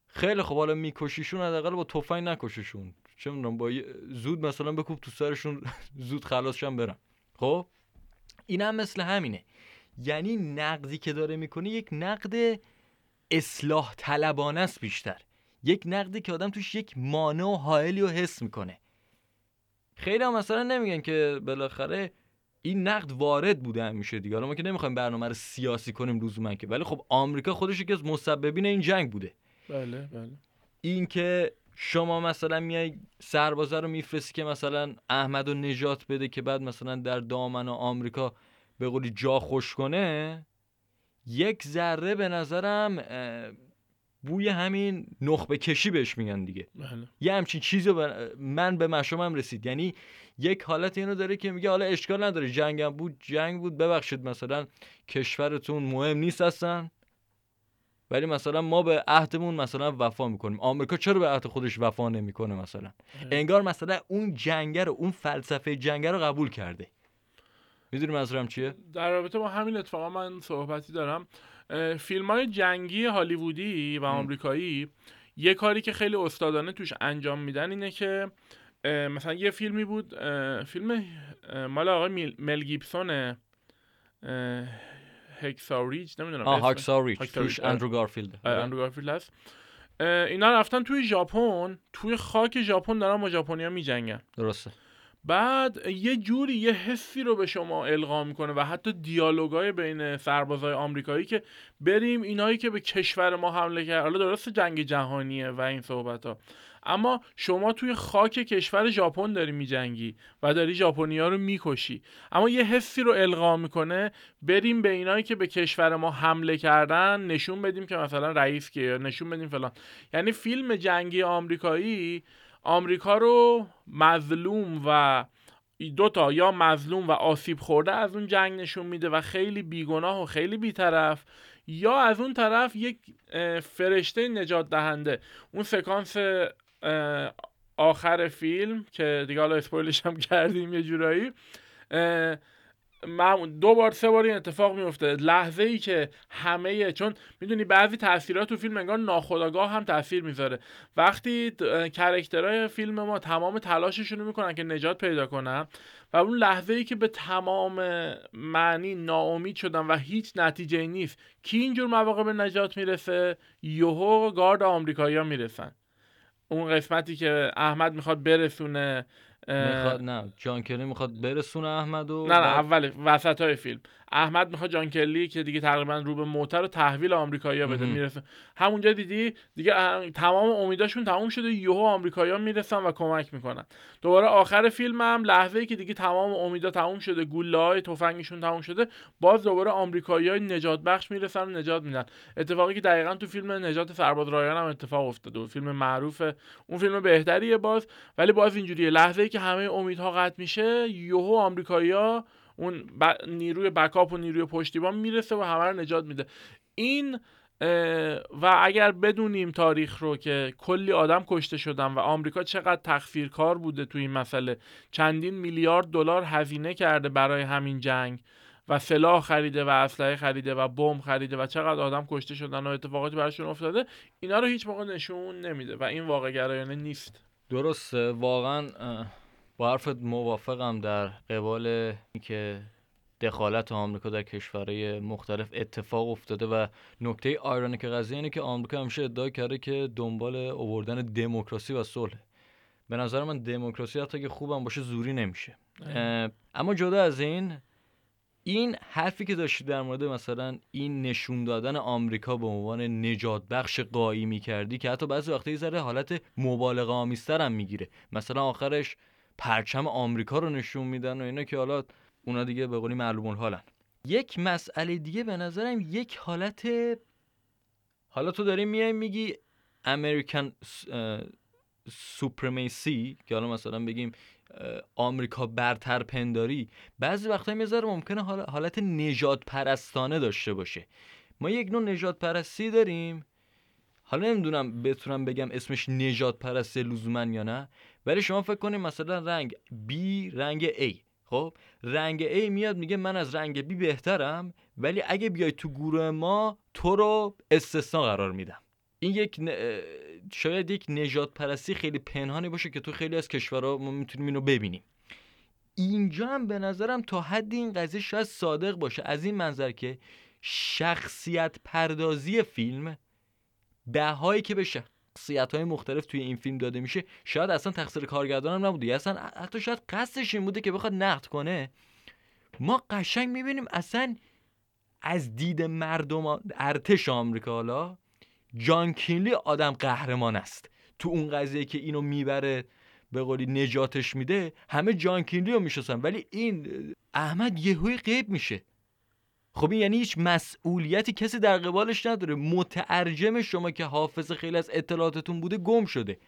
H: خیلی خب حالا میکشیشون حداقل با تفنگ نکششون. چه می‌دونم با زود مثلا بکوب تو سرشون [LAUGHS] زود خلاصشن برم خب؟ اینم مثل همینه. یعنی نقدی که داره می‌کنه یک نقد اصلاح طلبانه است بیشتر. یک نقدی که آدم توش یک مانع و حائلی رو حس می‌کنه. خیلی هم مثلا نمیگن که بالاخره این نقد وارد بوده همیشه دیگه. حالا ما که نمی‌خوایم برنامه رو سیاسی کنیم لزوما که. ولی خب آمریکا خودش یکی از مسببین این جنگ بوده.
I: بله بله.
H: این که شما مثلا میای سربازه رو میفرستی که مثلا احمد رو نجات بده که بعد مثلا در دامن آمریکا به قولی جا خوش کنه یک ذره به نظرم بوی همین نخبه کشی بهش میگن دیگه.
I: بله.
H: یه همچین چیزی من به مشامم رسید. یعنی یک حالت اینو داره که میگه حالا اشکال نداره جنگم بود جنگ بود ببخشید مثلا کشورتون مهم نیست هستن ولی مثلا ما به عهدمون مثلا وفا می‌کنیم. آمریکا چرا به عهد خودش وفا نمی‌کنه مثلا؟ انگار مثلا اون جنگ رو اون فلسفه جنگ رو قبول کرده. می‌دونی منظورم چیه؟
I: در رابطه با همین اتفاقا من صحبتی دارم. فیلم های جنگی هالیوودی و آمریکایی یه کاری که خیلی استادانه توش انجام میدن اینه که مثلا یه فیلمی بود فیلم مال آقای مل گیبسون Hacksaw Ridge نمی‌دونم
H: آه Hacksaw Ridge توش اندرو گارفیلد.
I: اندرو گارفیلد هست. اینا رفتن توی ژاپن توی خاک ژاپن دارن با ژاپنیا میجنگن.
H: درسته.
I: بعد یه جوری یه حسی رو به شما القا می‌کنه و حتی دیالوگای بین سربازای آمریکایی که بریم اینایی که به کشور ما حمله کرد. حالا درست جنگ جهانیه و این صحبت ها اما شما توی خاک کشور ژاپن داری میجنگی و داری ژاپنیا رو می‌کشی. اما یه حسی رو القا می‌کنه بریم به اینایی که به کشور ما حمله کردن نشون بدیم که مثلا رئیس که نشون بدیم فلان. یعنی فیلم جنگی آمریکایی آمریکا رو مظلوم و دو تا یا مظلوم و آسیب خورده از اون جنگ نشون میده و خیلی بیگناه و خیلی بیطرف یا از اون طرف یک فرشته نجات دهنده. اون سکانس آخر فیلم که دیگه حالا اسپویلش هم [LAUGHS] کردیم یه جورایی دو بار سه بار این اتفاق میفته لحظه ای که همه چون می‌دونی بعضی تاثیرات تو فیلم انگار ناخودآگاه هم تاثیر می‌ذاره. وقتی کرکترهای فیلم ما تمام تلاششون رو می‌کنن که نجات پیدا کنن و اون لحظه ای که به تمام معنی ناامید شدن و هیچ نتیجه نیست کی اینجور مواقع به نجات می‌رسه؟ یوهو گارد آمریکایی‌ها می‌رسن. اون قسمتی که احمد می‌خواد برسونه
H: می‌خواد نه جان کلی می‌خواد برسونه احمد و
I: نه نه اول وسط های فیلم. احمد می‌خواد جان کلی که دیگه تقریبا رو به موتر رو تحویل آمریکایی‌ها بده می‌رسه. همونجا دیدی؟ دیگه تمام امیداشون تموم شده یهو آمریکایی‌ها می‌رسن و کمک می‌کنن. دوباره آخر فیلم هم لحظه ای که دیگه تمام امیدا تموم شده گوله های تفنگشون تموم شده باز دوباره آمریکایی‌ها نجات بخش می‌رسن و نجات میدن. اتفاقی که دقیقا تو فیلم نجات سرباز رایان هم اتفاق افتاده و فیلم معروف اون فیلم بهتریه باز. ولی باز اینجوریه. لحظه ای که همه امیدها قطع میشه یهو آمریکایی‌ها اون ب... نیروی بکاپ و نیروی پشتیبان می‌رسه و همه رو نجات میده. این و اگر بدونیم تاریخ رو که کلی آدم کشته شدن و آمریکا چقدر تخفیرکار بوده تو این مسئله چندین میلیارد دلار هزینه کرده برای همین جنگ و سلاح خریده و اسلحه خریده و بمب خریده و چقدر آدم کشته شدن و اتفاقاتی براشون افتاده اینا رو هیچ موقع نشون نمیده و این واقع گرایانه نیست.
H: درسته واقعا با حرفت موافقم در قبال اینکه دخالت آمریکا در کشورهای مختلف اتفاق افتاده و نکته که قضیه اینه که آمریکا همیشه ادعا کرده که دنبال اووردن دموکراسی و صلح. به نظر من دموکراسی حتی که خوبم باشه زوری نمیشه. اما جدا از این این حرفی که داشتی در مورد مثلا این نشون دادن آمریکا به عنوان نجات بخش قایی کردی که حتی بعضی وقتا یه ذره حالت مبالغه آمیزتر هم می‌گیره. مثلا آخرش پرچم آمریکا رو نشون میدن و اینا که حالا اونا دیگه به قولی معلوم الحالن. یک مسئله دیگه به نظرم یک حالت حالا تو داری میای میگی امریکن سوپرمیسی که حالا مثلا بگیم آمریکا برتر پنداری بعضی وقتا می‌ذاره ممکنه حالت نجات پرستانه داشته باشه. ما یک نوع نجات پرستی داریم حالا نمی‌دونم بتونم بگم اسمش نجات پرستی لزوما یا نه ولی شما فکر کنید مثلا رنگ B رنگ A. خب؟ رنگ A میاد میگه من از رنگ B بهترم ولی اگه بیای تو گروه ما تو رو استثنا قرار میدم. این یک شاید یک نجات پرستی خیلی پنهانی باشه که تو خیلی از کشورها ما می‌تونیم اینو ببینیم. اینجا هم به نظرم تا حد این قضیه شاید صادق باشه. از این منظر که شخصیت پردازی فیلم بهایی که بشه شخصیت های مختلف توی این فیلم داده میشه شاید اصلا تقصیر کارگردان هم نبوده اصلا حتی شاید قصدش این بوده که بخواد نقد کنه. ما قشنگ می‌بینیم اصلا از دید مردم ارتش آمریکا حالا جان کینلی آدم قهرمان است. تو اون قضیه که اینو می‌بره به قولی نجاتش میده همه جان کینلی رو می‌شناسن. ولی این احمد یهوی غیب میشه. خب این یعنی هیچ مسئولیتی کسی در قبالش نداره. مترجم شما که حافظ خیلی از اطلاعاتتون بوده گم شده.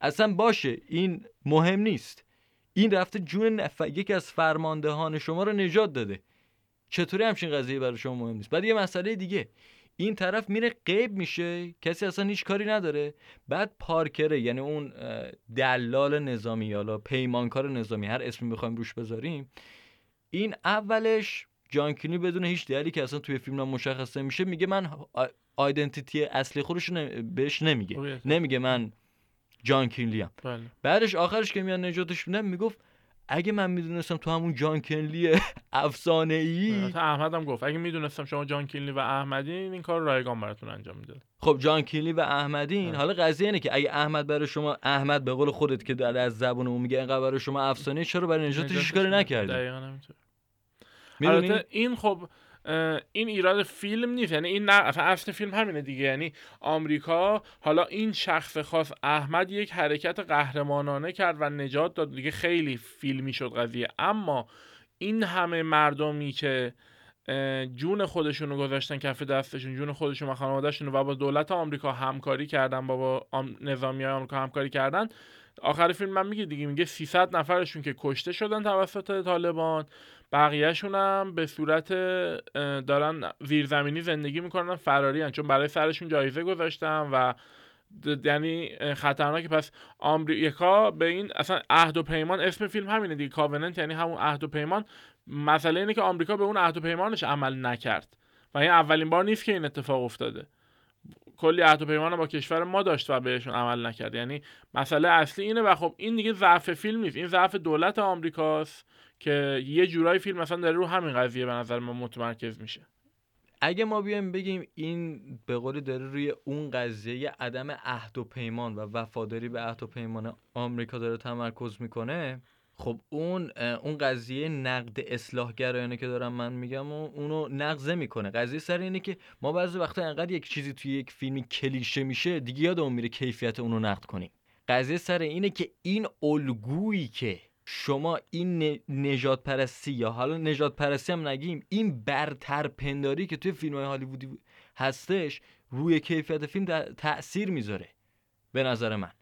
H: اصلا باشه این مهم نیست. این رفته جون نف... یکی از فرماندهان شما رو نجات داده. چطوری همچین قضیه برای شما مهم نیست؟ بعد یه مسئله دیگه. این طرف میره غیب میشه. کسی اصلا هیچ کاری نداره. بعد پارکره یعنی اون دلال نظامی یا پیمانکار نظامی هر اسمی بخوایم روش بذاریم. این اولش جانکینی بدون هیچ دلیلی که اصلا توی فیلم مشخص میشه میگه من آیدنتیتی اصلی خودش بهش نمیگه. نمیگه من جان کینلی
I: بله.
H: بعدش آخرش که میان نجاتش میدن می‌گفت اگه من می‌دونستم تو همون جان کینلی [LAUGHS] افسانه ای
I: احمد هم گفت اگه می‌دونستم شما جان کینلی و احمدین این کار رایگان براتون انجام می‌داد.
H: خب جان کینلی و احمدین. حالا قضیه اینه که اگه احمد برای شما احمد به قول خودت که در از زبون اون میگه اینقدر برای شما افسانه چرا برای نجاتش کاری نکردی؟
I: دقیقاً البته این خب این ایراد فیلم نیست یعنی این نه اصل فیلم همینه دیگه. یعنی آمریکا حالا این شخص خاص احمد یک حرکت قهرمانانه کرد و نجات داد. دیگه خیلی فیلمی شد قضیه. اما این همه مردمی که جون خودشون رو گذاشتن کف دستشون جون خودشون و خانوادهشون و با دولت آمریکا همکاری کردن با نظامی های آمریکا همکاری کردن. آخر فیلم من میگه دیگه میگه 300 نفرشون که کشته شدن توسط طالبان بقیهشون هم به صورت دارن زیرزمینی زندگی می‌کنن فراری هن. چون برای سرشون جایزه گذاشتن و یعنی خطرناکه. پس آمریکا به این اصلا عهد و پیمان اسم فیلم همینه دیگه کاوننت یعنی همون عهد و پیمان. مسئله اینه که آمریکا به اون عهد و پیمانش عمل نکرد. و این اولین بار نیست که این اتفاق افتاده. کلی عهد و پیمان با کشور ما داشت و بهشون عمل نکرد. یعنی مسئله اصلی اینه و خب این دیگه ضعف فیلم نیست. این ضعف دولت آمریکاست که یه جورایی فیلم مثلا داره رو همین قضیه به نظر من متمرکز میشه.
H: اگه ما بیایم بگیم این به قولی داره روی اون قضیه عدم عهد و پیمان و وفاداری به عهد و پیمان آمریکا داره تمرکز می‌کنه خب اون اون قضیه نقد اصلاحگرایانه که دارم من میگم و اونو نقض می‌کنه قضیه سر اینه که ما بعضی وقتا انقدر یک چیزی توی یک فیلمی کلیشه میشه دیگه یادمون میره کیفیت اونو نقد کنیم. قضیه سر اینه که این الگویی که شما این ن- نژاد پرستی یا حالا نژاد پرستی هم نگیم این برتر پنداری که توی فیلم های هالیوودی هستش روی کیفیت فیلم تا- تأثیر می‌ذاره. به نظر من.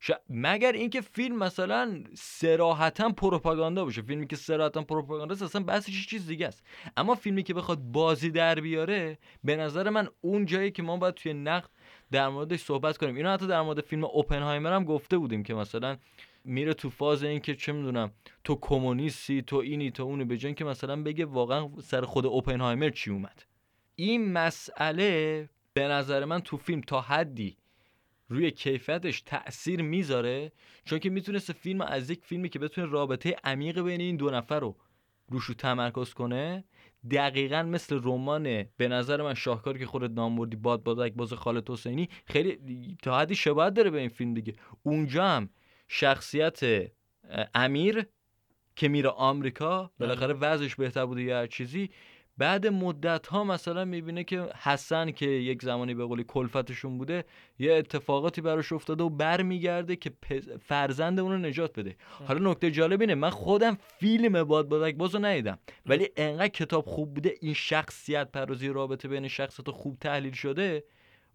H: ش... مگر اینکه فیلم مثلا سراحتا پروپاگاندا باشه فیلمی که سراحتا پروپاگاندا است اصلا بحثش چیز دیگه است. اما فیلمی که بخواد بازی در بیاره به نظر من اون جایی که ما باید توی نقد در موردش صحبت کنیم. اینو حتی در مورد فیلم اوپنهایمر هم گفته بودیم که مثلا میره تو فاز این که چه می‌دونم تو کمونیستی تو اینی تو اونی به جای که مثلا بگه واقعا سر خود اوپنهایمر چی اومد. این مسئله به نظر من تو فیلم تا حدی روی کیفیتش تأثیر می‌ذاره؟ چون که می‌تونست فیلم از یک فیلمی که بتونه رابطه عمیق بین این دو نفر رو روشو تمرکز کنه دقیقا مثل رمان به نظر من شاهکاری که خودت نام بردی باد بادک باز خالد حسینی. خیلی تا حدی شباهت داره به این فیلم دیگه. اونجا هم شخصیت امیر که میره آمریکا بالاخره وضعش بهتر بوده یا هر چیزی بعد مدت ها مثلا می‌بینه که حسن که یک زمانی به قولی کلفتشون بوده یه اتفاقاتی براش افتاده و برمیگرده که فرزند اون رو نجات بده. حالا نکته جالب اینه من خودم فیلم باد بادک بازو ندیدم ولی انقدر کتاب خوب بوده این شخصیت پردازی رابطه بین شخصیت خوب تحلیل شده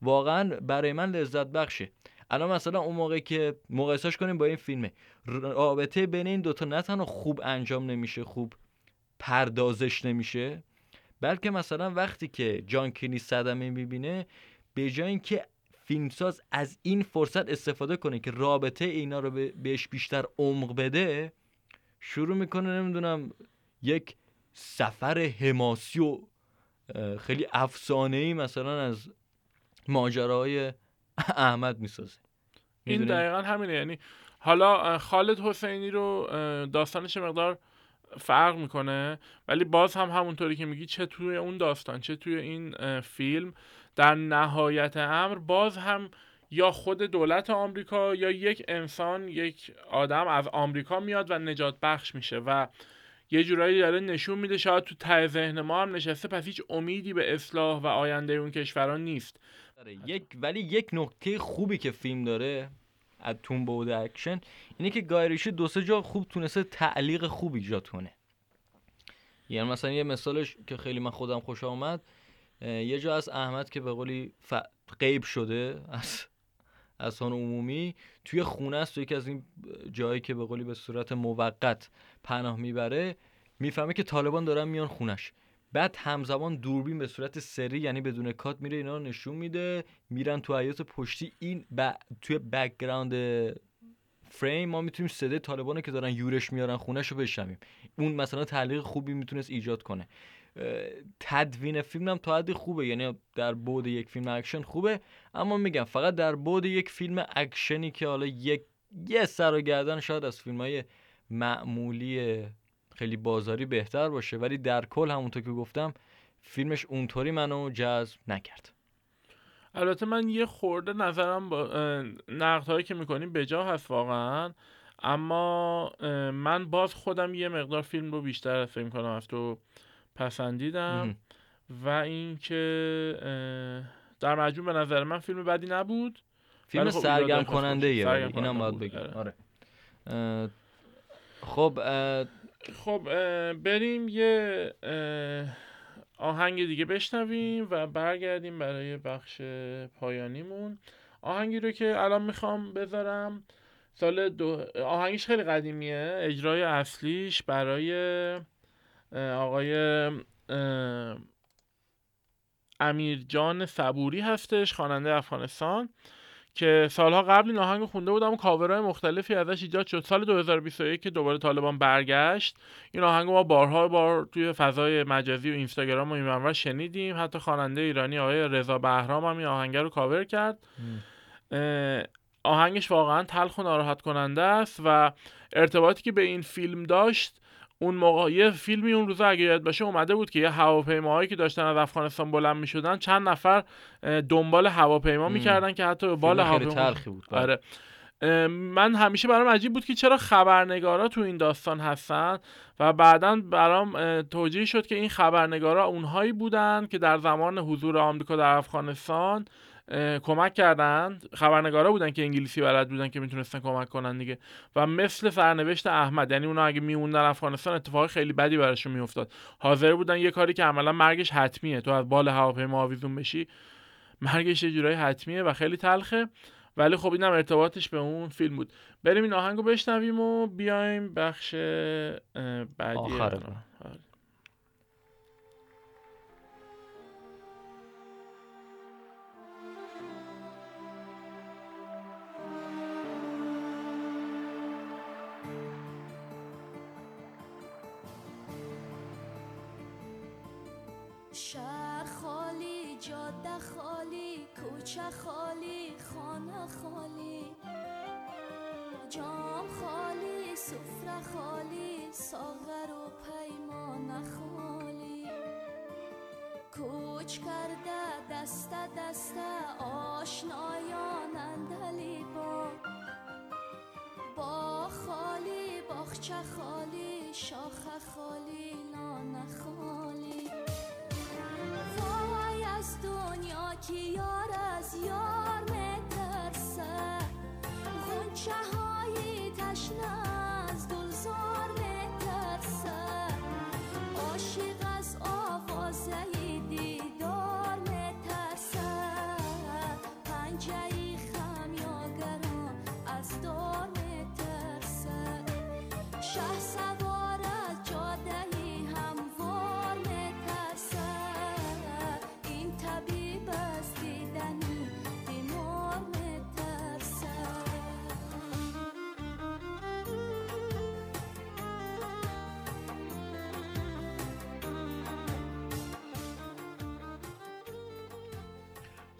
H: واقعا برای من لذت بخشه. الان مثلا اون موقع که مقایسهش کنیم با این فیلمه رابطه بین این دوتا نه تنها خوب انجام نمیشه خوب پردازش نمیشه بلکه مثلا وقتی که جان کینی صدمه می‌بینه به جای اینکه فیلمساز از این فرصت استفاده کنه که رابطه اینا رو به- بهش بیشتر عمق بده شروع می‌کنه نمی‌دونم یک سفر حماسی و خیلی افسانه ای مثلا از ماجراهای [LAUGHS] احمد می‌سازه
I: این؟ دقیقا همینه یعنی حالا خالد حسینی رو داستانش مقدار فرق می‌کنه ولی باز هم همونطوری که میگی چه توی اون داستان چه توی این فیلم در نهایت امر باز هم یا خود دولت آمریکا یا یک انسان یک آدم از آمریکا میاد و نجات بخش میشه و یه جورایی داره نشون میده شاید تو ته ذهن ما هم نشسته پس هیچ امیدی به اصلاح و آینده اون کشوران نیست.
H: یک ولی یک نکته خوبی که فیلم داره از اون بعد اکشن اینه که گای ریچی دو سه جا خوب تونسته تعلیق خوب ایجاد کنه. یعنی مثلا یه مثالش که خیلی من خودم خوش آمد یه جا از احمد که به قولی ف... غیب شده از از عمومی توی خونه است تو یکی از این جایی که به قولی به صورت موقت پناه می‌بره می‌فهمه که طالبان دارن میان خونش. بعد همزمان دوربین به صورت سری یعنی بدون کات میره اینا رو نشون میده. میرن تو حیات پشتی. این ب... توی background frame ما می‌تونیم صدای طالبانو که دارن یورش میارن خونش رو بشنویم. اون مثلا تعلیق خوبی می‌تونست ایجاد کنه. تدوین فیلم هم تا حدی خوبه. یعنی در بعد یک فیلم اکشن خوبه. اما میگم فقط در بود یک فیلم اکشنی که حالا یک یه سر و گردن شاید از فیلم های معمولی خیلی بازاری بهتر باشه ولی در کل همونطور که گفتم فیلمش اونطوری منو جذب نکرد.
I: البته من یه خورده نظرم با نقد هایی که می‌کنیم به جا هست واقعا. اما من باز خودم یه مقدار فیلم رو بیشتر فکر کنم از تو پسندیدم. و اینکه در مجموع به نظر من فیلم بدی نبود.
H: فیلم
I: خب
H: سرگرم کننده. ایه
I: سرگرم
H: اینم باید بگم.
I: آره.
H: آره. خب
I: خب بریم یه آهنگ دیگه بشنویم و برگردیم برای بخش پایانیمون. آهنگی رو که الان می‌خوام بذارم. سال دو... آهنگش خیلی قدیمیه. اجرای اصلیش برای آقای امیرجان صبوری هستش خواننده افغانستان. که سالها قبل این آهنگ خونده بودم و کاورهای مختلفی ازش ایجاد شد. سال 2021 که دوباره طالبان برگشت این آهنگ ما بارها بار توی فضای مجازی و اینستاگرام و این شنیدیم. حتی خواننده ایرانی آقای رضا بهرام هم این آهنگ رو کاور کرد. آهنگش واقعا تلخ و ناراحت کننده است و ارتباطی که به این فیلم داشت اون موقع یه فیلمی اون روزا اگه یاد باشه اومده بود که یه هواپیماهایی که داشتن از افغانستان بلند می‌شدن چند نفر دنبال هواپیما می‌کردن که حتی بال هواپیما
H: بود بله.
I: آره من همیشه برام عجیب بود که چرا خبرنگارا تو این داستان هستن و بعدا برام توجیه شد که این خبرنگارا اونهایی بودن که در زمان حضور آمریکا در افغانستان کمک کردند خبرنگارا بودن که انگلیسی بلد بودن که می‌تونستن کمک کنن دیگه. و مثل سرنوشت احمد یعنی اونا اگه میموندن افغانستان اتفاق خیلی بدی براشون میافتاد. حاضر بودن یه کاری که عملا مرگش حتمیه. تو از بال هواپیما آویزون بشی مرگش یه جورایی حتمیه و خیلی تلخه. ولی خب اینم ارتباطش به اون فیلم بود. بریم این آهنگو بشنویم و بیایم بخش بعدی
H: آخر
J: کوچه خالی خانه خالی جام خالی سفره خالی ساغر و پیمان خالی. کوچ کرده دست دست آشنایان اندلی با با خالی باخچه خالی شاخ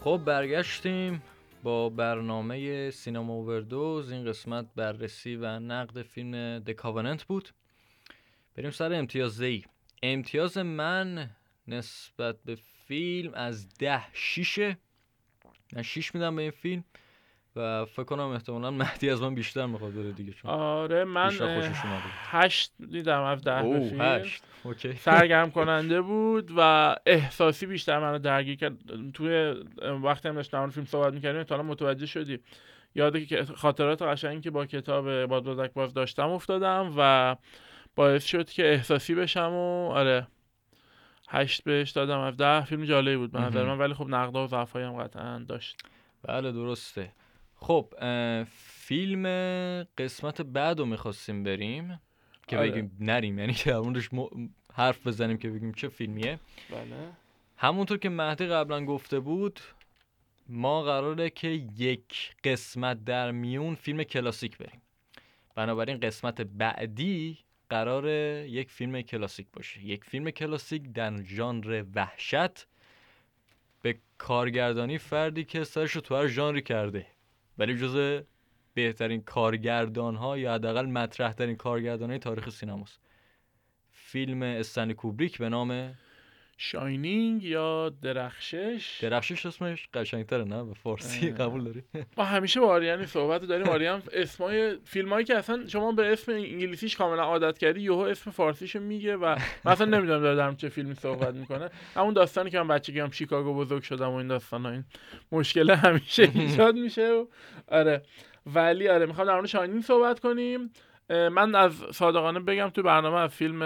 H: خب برگشتیم با برنامه سینما اووردوز. این قسمت بررسی و نقد فیلم د کاوننت بود. بریم سر امتیاز ای امتیاز من نسبت به فیلم از ده شیشه. من شیش میدم به این فیلم. و فکر کنم احتمالا مهدی از من بیشتر می‌خواد بره دیگه چون
I: آره من
H: خوشش.
I: هشت دیدم از ده
H: هشت. اوکی.
I: سرگرم کننده بود و احساسی بیشتر منو درگیر کرد. توی وقتی هم داشتم فیلم صحبت می‌کردیم تا الان متوجه شدی. یاد که خاطرات قشنگی که با کتاب بادبادک باز داشتم افتادم و باعث شد که احساسی بشم و آره هشت بهش دادم از ده. فیلم جالبی بود به نظر. من ولی خب نقدا و ضعفایی هم قطعا داشت.
H: بله درسته. خب فیلم قسمت بعد رو می‌خواستیم بریم که
I: آره.
H: بگیم نریم یعنی که اونش م... حرف بزنیم که بگیم چه فیلمیه.
I: بله.
H: همونطور که مهدی قبلا گفته بود ما قراره که یک قسمت در میون فیلم کلاسیک بریم. بنابراین قسمت بعدی قراره یک فیلم کلاسیک باشه. یک فیلم کلاسیک در ژانر وحشت به کارگردانی فردی که سرش رو تو هر ژانری کرده. ولی جز بهترین کارگردان ها یا حداقل مطرح ترین کارگردان های تاریخ سینماست. فیلم استنلی کوبریک به نام
I: شاینینگ یا درخشش؟
H: درخشش اسمش قشنگتره نه؟ به فارسی
I: اه.
H: قبول داری؟
I: ما همیشه با آریانی صحبت داریم. آریان اسمای فیلمایی که اصلا شما به اسم انگلیسیش کاملا عادت کردی یهو اسم فارسیشو میگه و من اصلا نمی‌دونم داره در چه فیلمی صحبت می‌کنه. همون داستانی که من بچگی هم شیکاگو بزرگ شدم و این داستان این مشکل همیشه ایجاد میشه و آره. ولی آره می‌خوام در مورد شاینینگ صحبت کنیم. من از صادقانه بگم تو برنامه از فیلم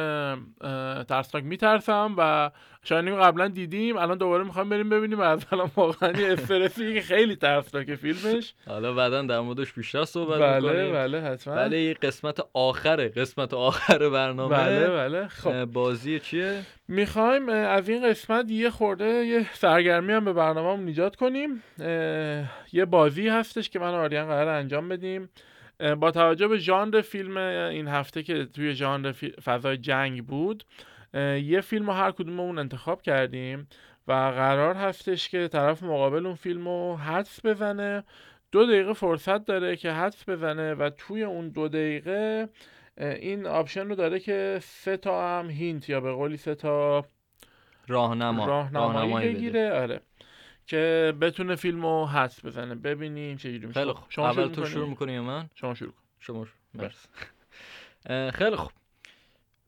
I: ترسناک میترسم و رو قبلا دیدیم الان دوباره می‌خوایم بریم ببینیم از الان واقعا یه استرسی که خیلی ترسناکه فیلمش.
H: حالا بعدا در موردش بیشتر صحبت
I: بله
H: می‌کنیم.
I: بله حتما.
H: بله قسمت آخره قسمت آخر برنامه.
I: بله بله خب.
H: بازی چیه؟
I: می‌خوایم از این قسمت یه خورده یه سرگرمی هم به برنامه ایجاد کنیم. اه، یه بازی هستش که من و آریان قرار انجام بدیم. با توجه به ژانر فیلم این هفته که توی ژانر فضای جنگ بود یه فیلم رو هر کدوممون انتخاب کردیم و قرار هستش که طرف مقابل اون فیلم رو حدس بزنه. دو دقیقه فرصت داره که حدس بزنه و توی اون دو دقیقه این option رو داره که سه تا هم hint یا به قولی سه تا
H: راهنما
I: راهنمایی. بگیره. آره. که بتونه فیلم رو حدس بزنه ببینیم چه جوری میشه
H: خیلی خوب
I: شما
H: اول تو؟ شروع می‌کنی یا من؟
I: شما شروع کن
H: شما شروع. خیلی خوب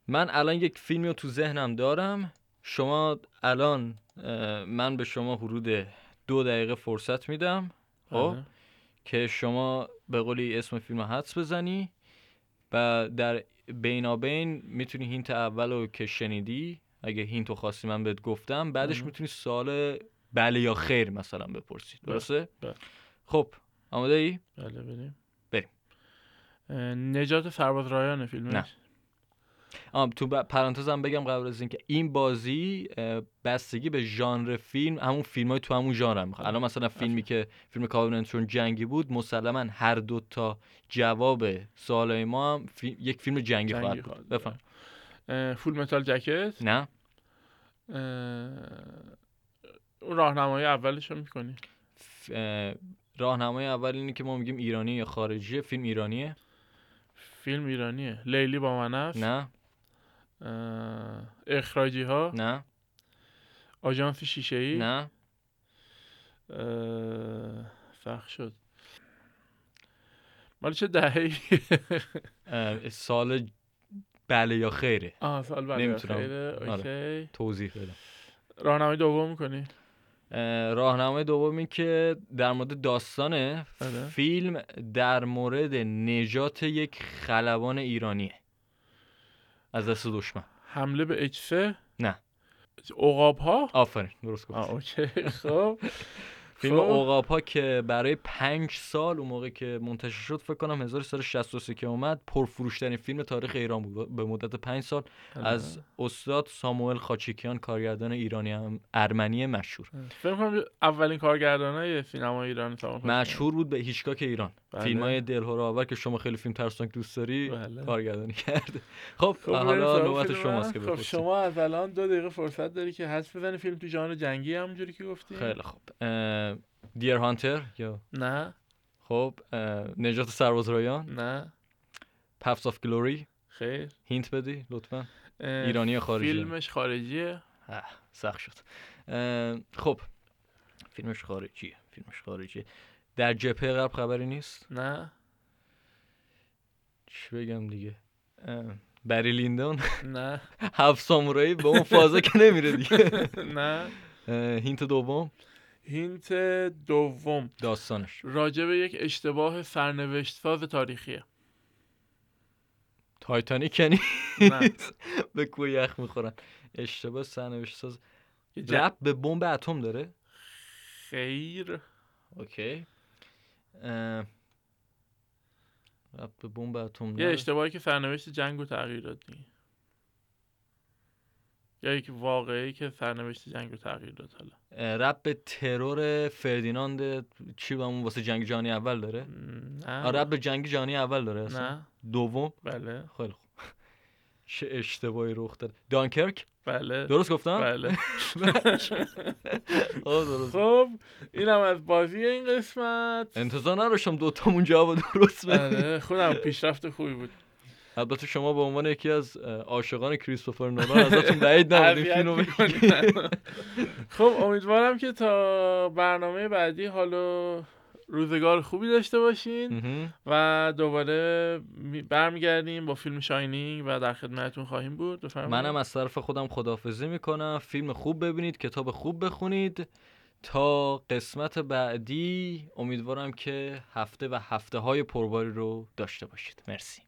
H: من الان یک فیلمی رو تو ذهنم دارم شما الان من به شما حدود دو دقیقه فرصت میدم خب
I: بله.
H: که شما به قولی اسم فیلم رو حدس بزنی و در بینابین می‌تونی hint اول رو که شنیدی اگه hint رو خواستی من بهت گفتم بعدش. می‌تونی سوال بله یا خیر مثلا بپرسی
I: بله.
H: درسته؟
I: بله.
H: خب آماده ای؟
I: بله بریم
H: بریم.
I: نجات سرباز رایان فیلمش
H: نه. آم تو پرانتزم بگم قبل از اینکه این بازی بستگی به ژانر فیلم همون فیلم های تو همون ژانر هم می‌خواد. الان مثلا فیلمی که فیلم کاوننتون جنگی بود مسلما هر دو تا جواب سوالای ما هم فی- یک فیلم جنگی,
I: جنگی
H: خواهد بود بفهم
I: فول متال جکت
H: نه
I: راهنمایی اولش رو می‌کنی
H: راهنمای اول اینه که ما میگیم ایرانی یا خارجیه فیلم ایرانیه؟
I: فیلم ایرانیه. لیلی با من است
H: نه.
I: اخراجی ها
H: نه.
I: آژانس شیشه ای
H: نه
I: سخت شد. مال چه دهه
H: سال بله یا خیره.
I: آه سال بعد
H: نمی‌تونم.
I: خیره.
H: آره.
I: اوکی.
H: توضیح بدم.
I: راهنمای دوم می‌کنی؟
H: راهنمای دوم این که در مورد داستان
I: بله.
H: فیلم در مورد نجات یک خلبان ایرانیه. از دست دشمن.
I: حمله به 3
H: نه.
I: عقاب ها
H: آفرین درست گفت.
I: اوکی خب. [LAUGHS]
H: فیلم
I: خب.
H: اوقاب ها که برای پنج سال اون موقع که منتشر شد فکر کنم 1363 که اومد پرفروشترین فیلم تاریخ ایران بود. به مدت پنج سال از استاد ساموئل خاچیکیان کارگردان ایرانی هم ارمنی مشهور.
I: فکر کنم اولین کارگردانای سینما ایران تمام
H: مشهور بود به هیچکاک ایران.
I: بله.
H: فیلم های دلهور آور که شما خیلی فیلم ترسناک دوست داری
I: بله.
H: کارگردانی کرده. خب,
I: خب
H: حالا نوبت شماست. که
I: خب شما از الان دو دقیقه فرصت داری که حدس بزنی فیلم تو ژانر جنگی همونجوری که گفتی؟
H: خیلی خوب. Deer Hunter یا؟
I: نه.
H: خب نجات سرباز رایان
I: نه.
H: Paths of Glory
I: خیر.
H: hint بدی لطفا. ایرانی خارجی؟
I: فیلمش خارجیه.
H: سخت شد. خب. فیلمش خارجیه فیلمش خارجیه. در جبهه غرب خبری نیست؟
I: نه.
H: چی بگم دیگه؟ Barry Lyndon؟ [LAUGHS]
I: نه.
H: هفت سامورایی به اون فازا که نمیره دیگه. [LAUGHS]
I: نه.
H: hint دوم؟
I: hint دوم.
H: داستانش.
I: راجع به یک اشتباه سرنوشت ساز تاریخیه.
H: تایتانیک یعنی
I: نه. [LAUGHS]
H: به کوه یخ می‌خورن. اشتباه سرنوشت ساز. ربط به بمب اتم داره؟
I: خیر.
H: OK. رب بمب اتم
I: یه. اشتباهی که سرنوشت جنگ رو تغییر داد دیگه. یا یک واقعی که سرنوشت جنگ رو تغییر داد حالا.
H: رب به ترور فردیناند چی با اون واسه جنگ جهانی اول داره؟
I: نه.
H: رب به جنگ جهانی اول داره اصلا؟
I: نه.
H: دوم؟
I: بله.
H: خیلی خوب. چه اشتباهی رخ داد. دانکرک؟
I: بله.
H: درست گفتم؟
I: بله. [LAUGHS] خب اینم از بازی این قسمت.
H: انتظار نداشتم دوتامون جواب درست
I: بله خودم پیشرفت خوبی بود.
H: البته شما به عنوان یکی از عاشقان کریستوفر نولان ازتون بعید نبود این
I: اذیت
H: فیلمو.
I: خب امیدوارم که تا برنامه بعدی حالا روزگار خوبی داشته باشین. و دوباره می- برمیگردیم با فیلم شاینینگ و در خدمتتون خواهیم بود. بفرمایید.
H: منم از طرف خودم خداحافظی می‌کنم. فیلم خوب ببینید کتاب خوب بخونید. تا قسمت بعدی امیدوارم که هفته و هفته های پرباری رو داشته باشید. مرسی.